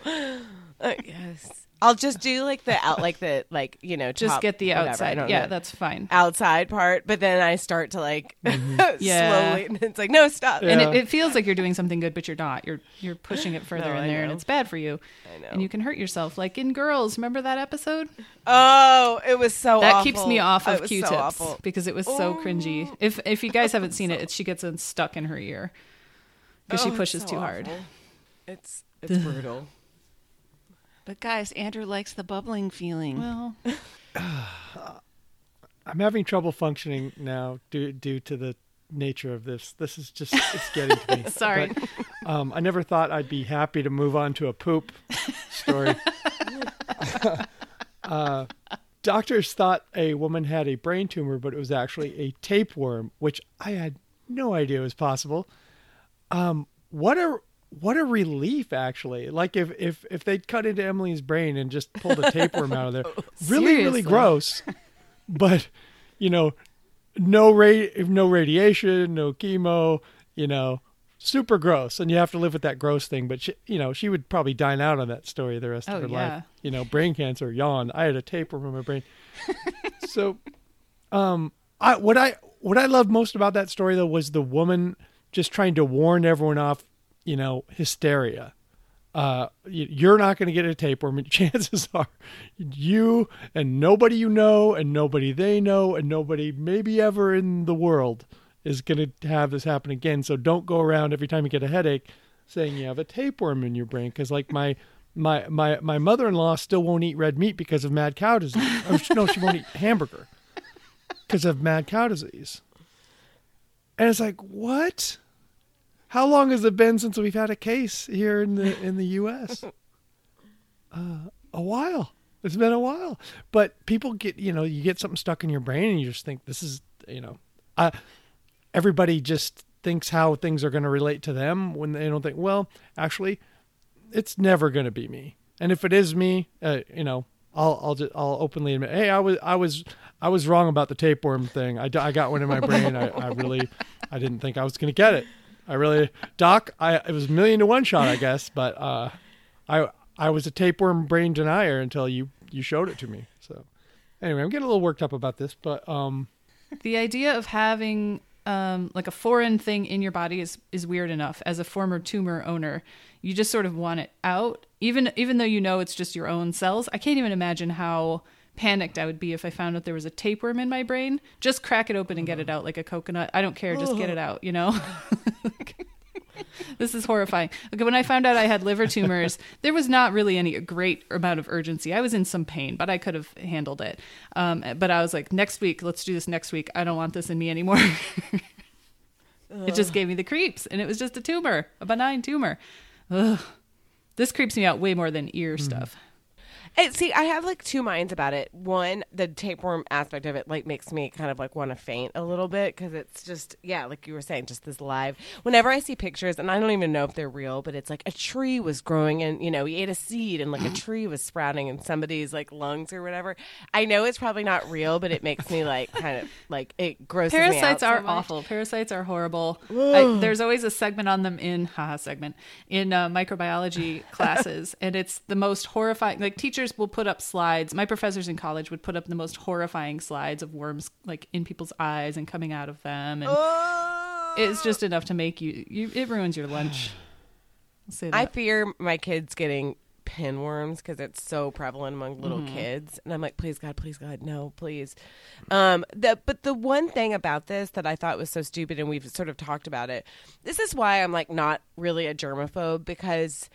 S3: yes, I'll just do like the out, like the like you know,
S2: Just
S3: top-
S2: get the
S3: whatever,
S2: outside. Yeah,
S3: know.
S2: that's fine.
S3: outside part, but then I start to like [laughs] mm-hmm.
S2: Yeah.
S3: slowly, [laughs] and it's like no, stop.
S1: Yeah.
S2: And it, it feels like you're doing something good, but you're not. You're you're pushing it further
S3: No,
S2: in
S3: I
S2: there, and it's bad for you.
S3: I know.
S2: And you can hurt yourself, like in Girls. Remember that episode?
S3: Oh, it was so
S2: that
S3: awful.
S2: keeps me off of Q-tips
S3: awful.
S2: because it was so oh. cringy. If if you guys haven't seen it, [laughs] it's, she gets stuck in her ear because
S3: Oh,
S2: she pushes
S3: so
S2: too hard.
S3: It's it's brutal.
S4: But guys, Andrew likes the bubbling feeling.
S2: Well, [laughs] [sighs]
S1: I'm having trouble functioning now due due to the nature of this. This is just it's getting to me. [laughs]
S2: Sorry.
S1: But, um, I never thought I'd be happy to move on to a poop story. [laughs] uh, doctors thought a woman had a brain tumor, but it was actually a tapeworm, which I had no idea was possible. Um, what a what a relief, actually! Like if if if they'd cut into Emily's brain and just pulled a tapeworm out of there, [laughs] really really gross. But you know, no ra- no radiation, no chemo, you know, super gross, and you have to live with that gross thing. But she, you know, she would probably dine out on that story the rest
S2: Oh,
S1: of her
S2: yeah.
S1: life. You know, brain cancer, yawn. I had a tapeworm in my brain. [laughs] so, um, I what I what I loved most about that story though was the woman just trying to warn everyone off. You know, hysteria uh, you're not going to get a tapeworm. [laughs] Chances are you and nobody you know and nobody they know and nobody maybe ever in the world is going to have this happen again. So don't go around every time you get a headache saying you have a tapeworm in your brain. Cause like my, my, my, my mother-in-law still won't eat red meat because of mad cow disease. Or, no, she won't eat hamburger because of mad cow disease. And it's like, what? How long has it been since we've had a case here in the [laughs] in the U.S.? Uh, a while. It's been a while. But people get, you know, you get something stuck in your brain, and you just think this is, you know, uh, everybody just thinks how things are going to relate to them when they don't think, well, actually, it's never going to be me. And if it is me, uh, you know, I'll I'll just I'll openly admit, hey, I was I was I was wrong about the tapeworm thing. I, I got one in my brain. I, I really I didn't think I was going to get it. I really doc. I it was a million to one shot, I guess. But uh, I I was a tapeworm brain denier until you you showed it to me. So anyway, I'm getting a little worked up about this, but um,
S2: the idea of having um, like a foreign thing in your body is is weird enough. As a former tumor owner, you just sort of want it out, even even though you know it's just your own cells. I can't even imagine how panicked I would be if I found out there was a tapeworm in my brain. Just crack it open and get it out like a coconut. I don't care. Just get it out. You know. [laughs] this is horrifying. Okay, when I found out I had liver tumors, there was not really any great amount of urgency. I was in some pain, but I could have handled it. Um, but I was like, next week, let's do this next week. I don't want this in me anymore. [laughs] it just gave me the creeps, and it was just a tumor, a benign tumor. Ugh. This creeps me out way more than ear stuff.
S3: It, see, I have like two minds about it. One, the tapeworm aspect of it like makes me kind of like want to faint a little bit because it's just yeah, like you were saying, just this live. Whenever I see pictures, and I don't even know if they're real, but it's like a tree was growing and you know he ate a seed and like a tree was sprouting in somebody's like lungs or whatever. I know it's probably not real, but it makes me like kind of like it grosses me out
S2: Parasites
S3: so
S2: are
S3: much.
S2: awful. Parasites are horrible. I, there's always a segment on them in haha segment in uh, microbiology classes, and it's the most horrifying. Like teachers will put up slides. My professors in college would put up the most horrifying slides of worms like in people's eyes and coming out of them, and it's just enough to make you. you it ruins your lunch. [sighs]
S3: I fear my kids getting pinworms because it's so prevalent among little
S2: Mm-hmm.
S3: kids, and I'm like, please God, please God, no, please. Um, the but the one thing about this that I thought was so stupid, and we've sort of talked about it. This is why I'm like not really a germaphobe because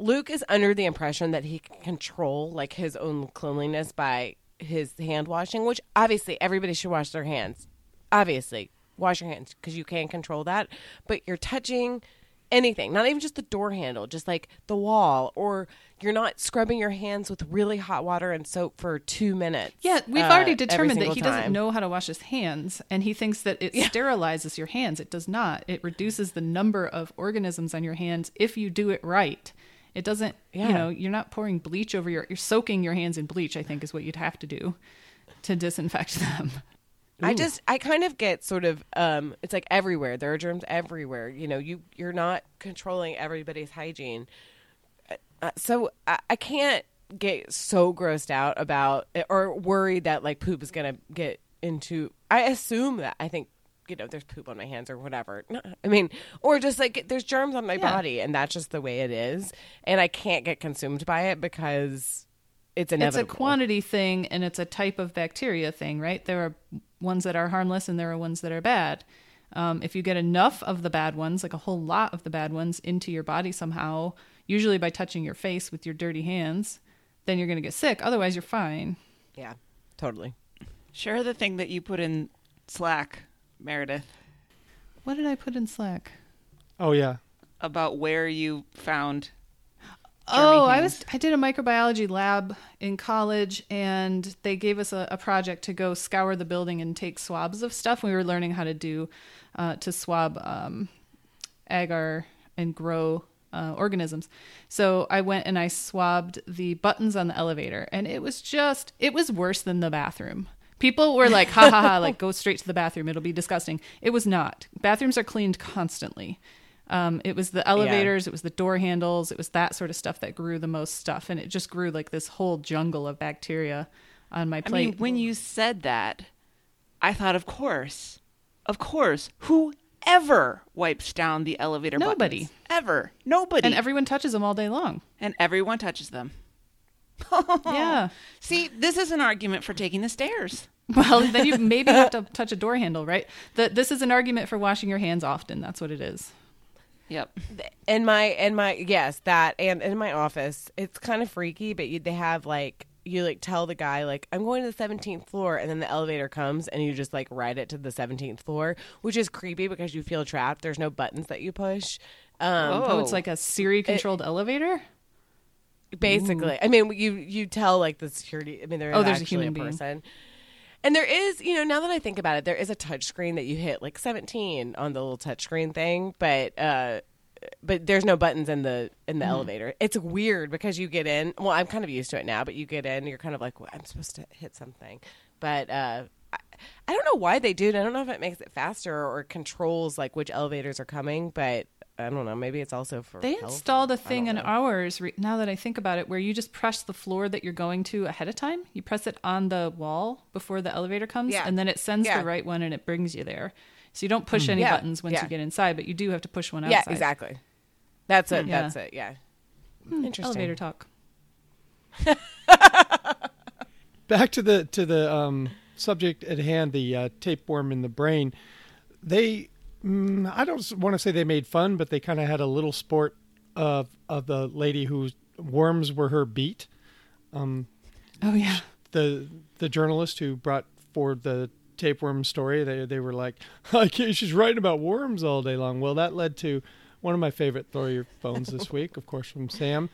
S3: Luke is under the impression that he can control like his own cleanliness by his hand washing, which obviously everybody should wash their hands. Obviously, wash your hands because you can't control that. But you're touching anything, not even just the door handle, just like the wall, or you're not scrubbing your hands with really hot water and soap for two minutes.
S2: Yeah, we've
S3: uh,
S2: already determined that he
S3: time.
S2: doesn't know how to wash his hands, and he thinks that it sterilizes your hands. It does not. It reduces the number of organisms on your hands if you do it right. It doesn't.
S3: Yeah.
S2: You know, you're not pouring bleach over your. You're soaking your hands in bleach. I think is what you'd have to do to disinfect [laughs] them.
S3: I just I kind of get sort of um it's like everywhere there are germs everywhere you know you you're not controlling everybody's hygiene uh, so I, I can't get so grossed out about or worried that like poop is gonna get into I assume that I think you know there's poop on my hands or whatever No, [laughs] I mean or just like there's germs on my
S2: Yeah.
S3: body and that's just the way it is and I can't get consumed by it because it's inevitable
S2: It's a quantity thing and it's a type of bacteria thing, right? There are ones that are harmless and there are ones that are bad. Um, if you get enough of the bad ones, like a whole lot of the bad ones, into your body somehow, usually by touching your face with your dirty hands, then you're going to get sick. Otherwise, you're fine.
S3: yeah totally
S4: Share the thing that you put in Slack, Meredith,
S2: What did I put in Slack?
S1: Oh yeah.
S4: about where you found.
S2: Oh, I was I did a microbiology lab in college and they gave us a, a project to go scour the building and take swabs of stuff. We were learning how to do uh, to swab um, agar and grow uh, organisms. So I went and I swabbed the buttons on the elevator and it was just it was worse than the bathroom. People were like, ha ha ha, like [laughs] go straight to the bathroom. It'll be disgusting. It was not. Bathrooms are cleaned constantly. Um, it was the elevators, it was the door handles, it was that sort of stuff that grew the most stuff, and it just grew like this whole jungle of bacteria on my plate.
S4: I mean, when you said that, I thought, of course, of course, whoever wipes down the elevator
S2: Nobody.
S4: buttons? ever, nobody,
S2: and everyone touches them all day long.
S4: and everyone touches them. [laughs]
S2: Yeah. [laughs]
S4: See, this is an argument for taking the stairs. [laughs]
S2: Well, then you maybe have to touch a door handle, right? The, this is an argument for washing your hands often. That's what it is.
S4: Yep.
S3: in my in my yes that and in my office it's kind of freaky but you, they have like you like tell the guy like i'm going to the 17th floor and then the elevator comes and you just like ride it to the 17th floor which is creepy because you feel trapped there's no buttons that you push um
S2: Oh, it's like a Siri controlled elevator?
S3: Basically. I mean you you tell like the security i mean there is
S2: Oh, there's a
S3: actually a,
S2: human being.
S3: person. And there is you know now that i think about it there is a touch screen that you hit like 17 on the little touch screen thing but uh but there's no buttons in the in the elevator. It's weird because you get in well i'm kind of used to it now but you get in you're kind of like well, i'm supposed to hit something. But uh I, I don't know why they do it. I don't know if it makes it faster or controls like which elevators are coming, but I don't know. Maybe it's also for
S2: They
S3: health.
S2: installed a
S3: I
S2: thing in
S3: know.
S2: ours, re- now that I think about it, where you just press the floor that you're going to ahead of time. You press it on the wall before the elevator comes,
S3: Yeah.
S2: and then it sends
S3: Yeah.
S2: the right one and it brings you there. So you don't push any
S3: Yeah.
S2: buttons once
S3: Yeah.
S2: you get inside, but you do have to push one outside.
S3: Yeah, exactly. That's it.
S2: Yeah.
S3: That's it. Yeah.
S2: Hmm,
S3: Interesting.
S2: Elevator talk. [laughs]
S1: back to the to the um, subject at hand, the uh, tapeworm in the brain. They, mm, I don't want to say they made fun, but they kind of had a little sport of of the lady whose worms were her beat.
S2: Oh yeah.
S1: The the journalist who brought forward the tapeworm story. They they were like, [laughs] she's writing about worms all day long. Well, that led to one of my favorite throw your phones this [laughs] week, of course, from Sam.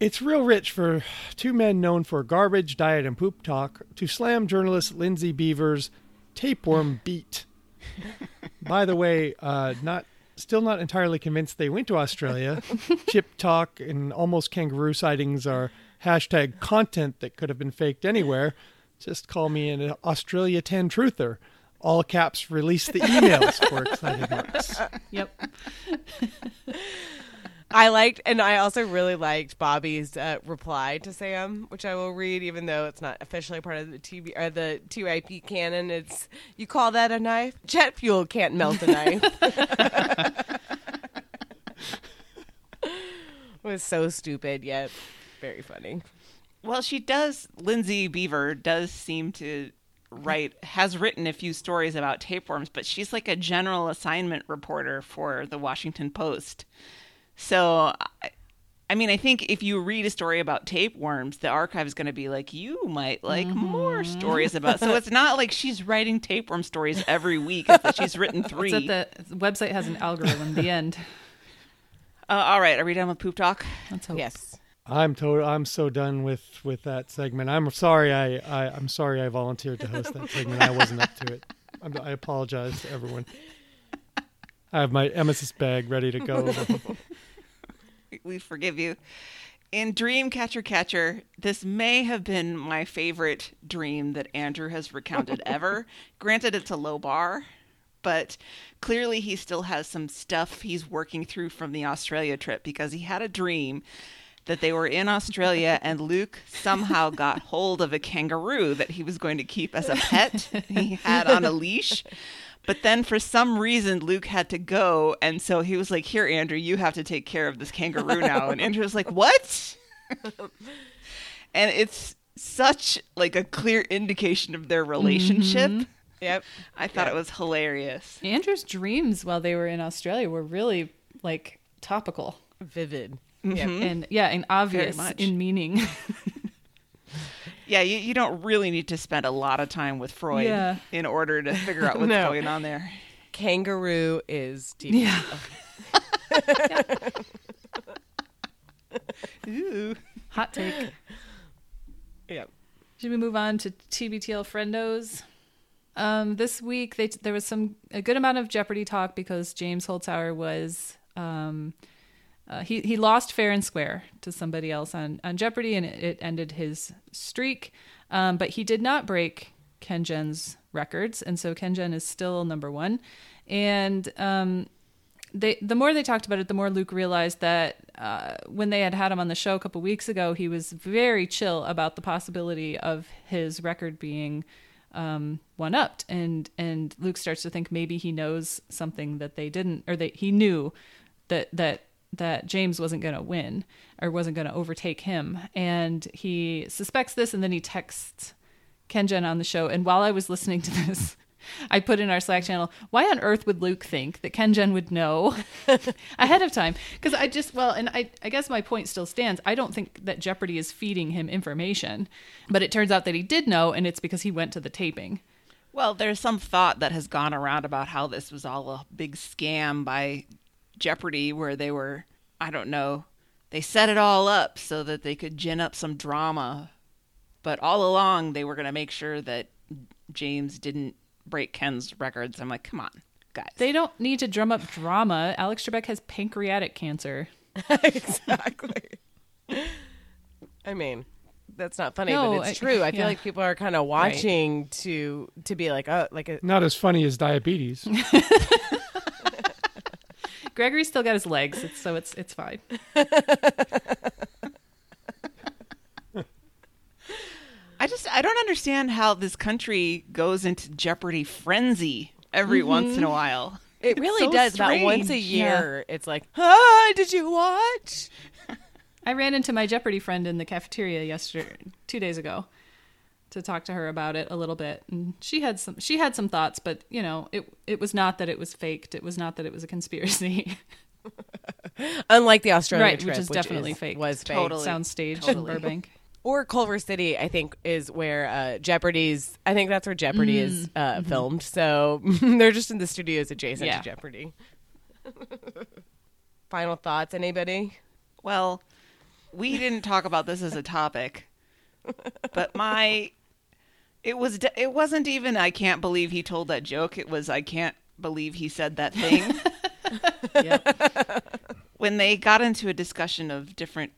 S1: It's real rich for two men known for garbage, diet, and poop talk to slam journalist Lindsey Bever's tapeworm beat. [laughs] By the way, uh, not still not entirely convinced they went to Australia. [laughs] Chip talk and almost kangaroo sightings are hashtag content that could have been faked anywhere. Just call me an Australia 10 truther. All caps release the emails for [laughs] excited marks.
S2: Yep.
S3: I liked, and I also really liked Bobby's uh, reply to Sam, which I will read, even though it's not officially part of the TV or the TYP canon. It's you call that a knife? Jet fuel can't melt a knife. [laughs] [laughs] was so stupid yet very funny.
S4: Well, she does. Lindsey Bever does seem to write, has written a few stories about tapeworms, but she's like a general assignment reporter for the Washington Post. So, I, I mean, I think if you read a story about tapeworms, the archive is going to be like, you might like more stories about. [laughs] So it's not like she's writing tapeworm stories every week. It's that she's written three. [laughs]
S2: It's that the website has an algorithm. the end.
S4: Uh, all right, are we done with poop talk?
S2: Let's hope.
S3: Yes.
S1: I'm total. I'm so done with with that segment. I'm sorry. I, I I'm sorry. I volunteered to host that segment. I wasn't up to it. I'm, I apologize to everyone. I have my emesis bag ready to go. [laughs]
S4: we forgive you. In Dream Catcher Catcher, this may have been my favorite dream that Andrew has recounted [laughs] ever. Granted, it's a low bar, but clearly he still has some stuff he's working through from the Australia trip because he had a dream that they were in Australia [laughs] and Luke somehow got hold of a kangaroo that he was going to keep as a pet. he had on a leash. But then for some reason Luke had to go and so he was like, "Here Andrew, you have to take care of this kangaroo now." And Andrew was like, "What?" [laughs] and it's such like a clear indication of their relationship. Mm-hmm.
S3: Yep.
S4: I thought it was hilarious.
S2: Andrew's dreams while they were in Australia were really like topical
S3: Vivid. Mm-hmm.
S2: and yeah, and obvious in meaning. [laughs]
S4: Yeah, you, you don't really need to spend a lot of time with Freud
S2: Yeah.
S4: in order to figure out [laughs] what's
S3: No.
S4: going on there.
S3: Kangaroo is deep.
S2: yeah. [laughs] [laughs]
S4: Ooh.
S2: Hot take.
S3: Yeah.
S2: Should we move on to TBTL friendos? Um, this week they, there was some a good amount of Jeopardy talk because James Holzhauer was um, uh, he he lost fair and square to somebody else on on Jeopardy and it, it ended his streak. Um, but he did not break Ken Jen's records, and so Ken Jen is still number one. And um, they the more they talked about it, the more Luke realized that uh, when they had had him on the show a couple weeks ago, he was very chill about the possibility of his record being um, one upped, and and Luke starts to think maybe he knows something that they didn't, or that he knew that that that James wasn't going to win or wasn't going to overtake him, and he suspects this, and then he texts Kenjen on the show. And while I was listening to [laughs] this, I put in our Slack channel, why on earth would Luke think that Kenjen would know [laughs] ahead of time? Because I just, well, and I, I guess my point still stands. I don't think that Jeopardy is feeding him information, but it turns out that he did know, and it's because he went to the taping.
S4: Well, there's some thought that has gone around about how this was all a big scam by Jeopardy, where they were, I don't know, they set it all up so that they could gin up some drama. But all along, they were going to make sure that James didn't break Ken's records. I'm like, come on, guys.
S2: They don't need to drum up drama. Alex Trebek has pancreatic cancer. [laughs]
S3: exactly. I mean, that's not funny,
S2: No,
S3: but it's
S2: I-
S3: true. I feel
S2: yeah.
S3: like people are kind of watching to to be like, oh, like a,
S1: Not as funny as diabetes. [laughs]
S2: Gregory's still got his legs, it's, so it's it's fine. [laughs]
S4: I just I don't understand how this country goes into Jeopardy frenzy every once in a while.
S3: it
S4: It's
S3: really
S4: so
S3: does. About once a
S4: strange.
S3: year, it's like, ah, did you watch? [laughs]
S2: I ran into my Jeopardy friend in the cafeteria yesterday, two days ago, to talk to her about it a little bit, and she had some she had some thoughts, but you know, it it was not that it was faked. It was not that it was a conspiracy. [laughs]
S3: Unlike the Australia
S2: right,
S3: trip,
S2: which is definitely fake.
S3: Was fake.
S4: Totally.
S2: Sound staged
S4: Totally.
S2: in Burbank. [laughs]
S3: Or Culver City, I think, is where uh, Jeopardy's. I think that's where Jeopardy is uh, filmed. So [laughs] they're just in the studios adjacent
S2: Yeah.
S3: to Jeopardy. Final thoughts, anybody?
S4: Well, we didn't talk about this as a topic, but my it was. It wasn't even I can't believe he told that joke. It was I can't believe he said that thing. [laughs] When they got into a discussion of different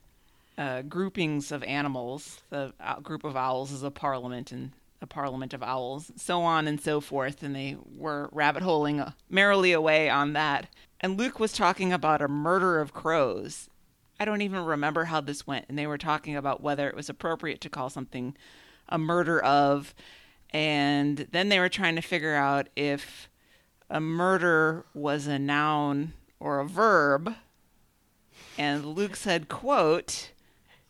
S4: uh, groupings of animals, the uh, group of owls is a parliament and a parliament of owls, so on and so forth, and they were rabbit holing uh, merrily away on that. And Luke was talking about a murder of crows. I don't even remember how this went, and they were talking about whether it was appropriate to call something a murder of, and then they were trying to figure out if a murder was a noun or a verb and Luke said, "quote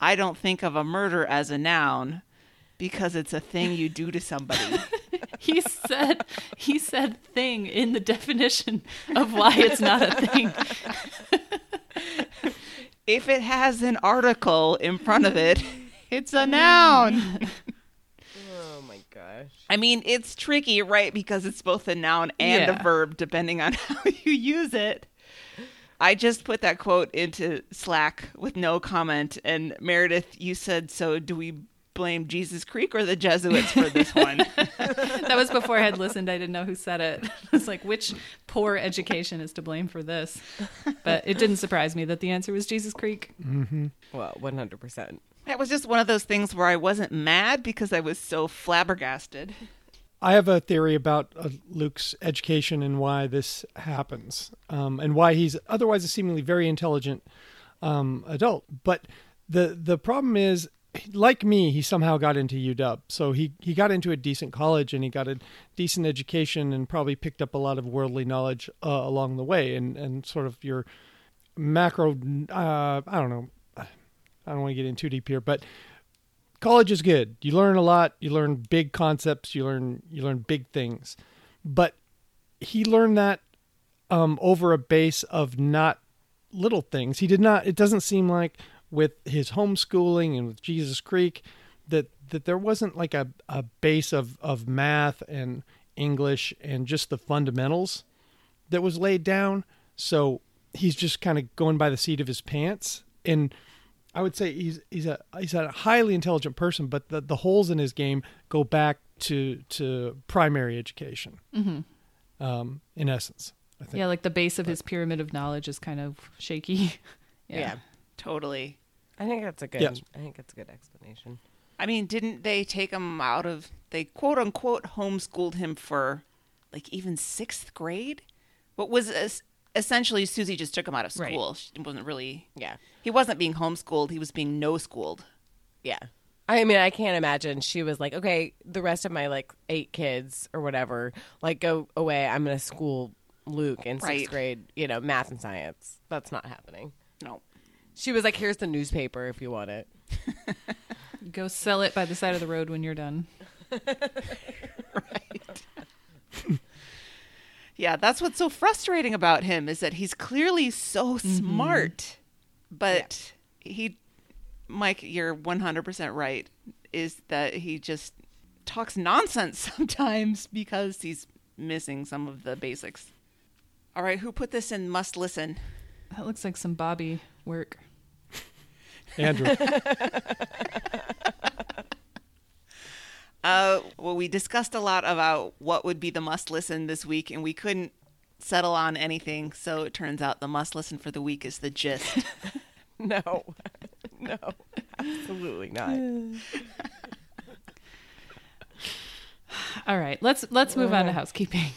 S4: I don't think of a murder as a noun because it's a thing you do to somebody." [laughs]
S2: He said he said thing in the definition of why it's not a thing. [laughs]
S4: if it has an article in front of it, it's a noun. [laughs]
S3: My gosh.
S4: I mean, it's tricky, right? Because it's both a noun and
S2: Yeah.
S4: a verb, depending on [laughs] how you use it. I just put that quote into Slack with no comment. And Meredith, you said, so do we blame Jesus Creek or the Jesuits for this [laughs] one? [laughs]
S2: That was before I had listened. I didn't know who said it. It's like which poor education is to blame for this. But it didn't surprise me that the answer was Jesus Creek. Mm-hmm.
S3: Well, one hundred percent.
S4: That was just one of those things where I wasn't mad because I was so flabbergasted.
S1: I have a theory about uh, Luke's education and why this happens, um, and why he's otherwise a seemingly very intelligent um, adult. But the the problem is, like me, he somehow got into UW. So he he got into a decent college and he got a decent education and probably picked up a lot of worldly knowledge uh, along the way and and sort of your macro. Uh, I don't know. I don't want to get in too deep here, but college is good. You learn a lot. You learn big concepts. You learn you learn big things. But he learned that um, over a base of not little things. He did not. It doesn't seem like with his homeschooling and with Jesus Creek that that there wasn't like a, a base of of math and English and just the fundamentals that was laid down. So he's just kind of going by the seat of his pants and I would say he's he's a he's a highly intelligent person, but the, the holes in his game go back to to primary education. Mm-hmm. Um, in essence, I think.
S2: Yeah, like the base of his pyramid of knowledge is kind of shaky. [laughs]
S3: Yeah.
S4: Totally.
S3: I think that's a good.
S1: Yes.
S3: I think that's a good explanation.
S4: I mean, didn't they take him out of, they quote unquote homeschooled him for like even sixth grade? What was es- essentially Susie just took him out of
S2: Right.
S4: school. She wasn't really,
S3: Yeah.
S4: he wasn't being homeschooled, he was being no schooled.
S3: Yeah. I mean, I can't imagine she was like, okay, the rest of my like eight kids or whatever, like go away. I'm going to school Luke in sixth
S4: Right.
S3: grade, you know, math and science. That's not happening.
S4: No.
S3: She was like, here's the newspaper if you want it. [laughs]
S2: Go sell it by the side of the road when you're done. [laughs] [laughs]
S4: Yeah, that's what's so frustrating about him is that he's clearly so mm-hmm. smart, but he, Mike, you're 100% right, is that he just talks nonsense [laughs] sometimes because he's missing some of the basics. All right, who put this in must listen?
S2: That looks like some Bobby work.
S1: Andrew. [laughs]
S4: Uh, well, we discussed a lot about what would be the must listen this week, and we couldn't settle on anything. So it turns out the must listen for the week is the gist. [laughs]
S3: No, [laughs] no, absolutely not. [sighs]
S2: All right, let's let's move on to housekeeping.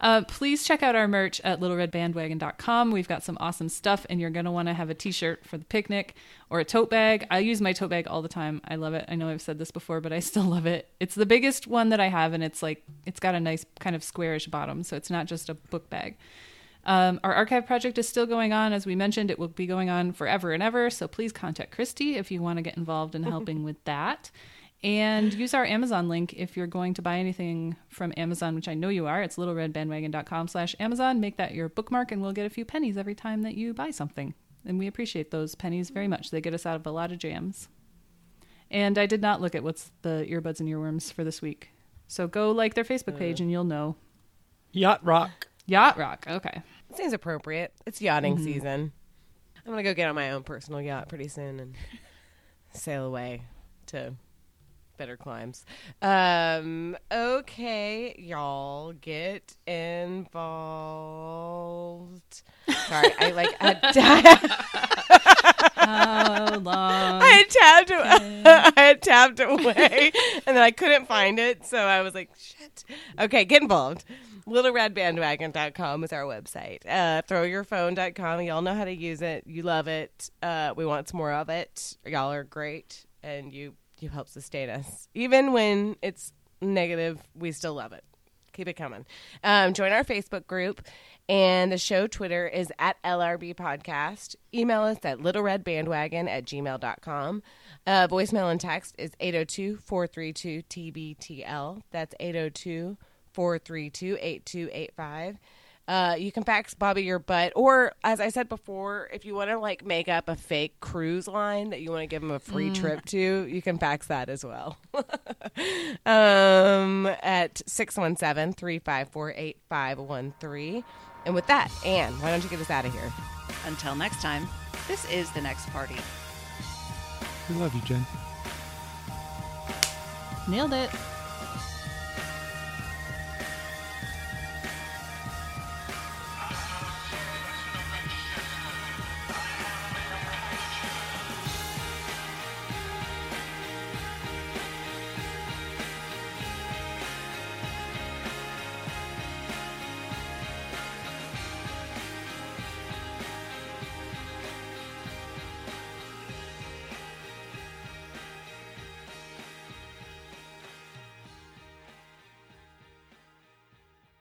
S2: Uh, please check out our merch at littleredbandwagon.com. We've got some awesome stuff, and you're going to want to have a t shirt for the picnic or a tote bag. I use my tote bag all the time. I love it. I know I've said this before, but I [laughs] still love it. It's the biggest one that I have, and it's like, it's got a nice kind of squarish bottom, so it's not just a book bag. Um, our archive project is still going on. As we mentioned, it will be going on forever and ever. So please contact Christy if you want to get involved in [laughs] helping with that. And use our Amazon link if you're going to buy anything from Amazon, which I know you are. It's littleredbandwagon.com slash Amazon. Make that your bookmark and we'll get a few pennies every time that you buy something. And we appreciate those pennies very much. They get us out of a lot of jams. And I did not look at what's the earbuds and earworms for this week. So go like their Facebook uh. page and you'll know.
S1: Yacht Rock.
S2: Yacht Rock. Okay.
S3: Seems appropriate. It's yachting mm-hmm. season. I'm gonna go get on my own personal yacht pretty soon and sail away to better climes. Um, okay, y'all get involved. Sorry, I like I, [laughs]
S2: How long?
S3: I had tapped [laughs] I had tapped away and then I couldn't find it, so I was like, shit. Okay, get involved. LittleRedBandwagon.com is our website. Uh, throwyourphone.com. Y'all know how to use it. You love it. Uh, we want some more of it. Y'all are great, and you you help sustain us. Even when it's negative, we still love it. Keep it coming. Um, join our Facebook group. And the show Twitter is at LRB Podcast. Email us at littleredbandwagon at gmail.com. Uh, voicemail and text is 802 432 TBTL. That's 802 432 8285. Uh, you can fax Bobby your butt, or as I said before, if you want to like make up a fake cruise line that you want to give him a free trip to, you can fax that as well. [laughs] um, at 617-354-8513. And with that, Anne, why don't you get us out of here?
S4: Until next time, this is the next party.
S1: We love you, Jen.
S2: Nailed it.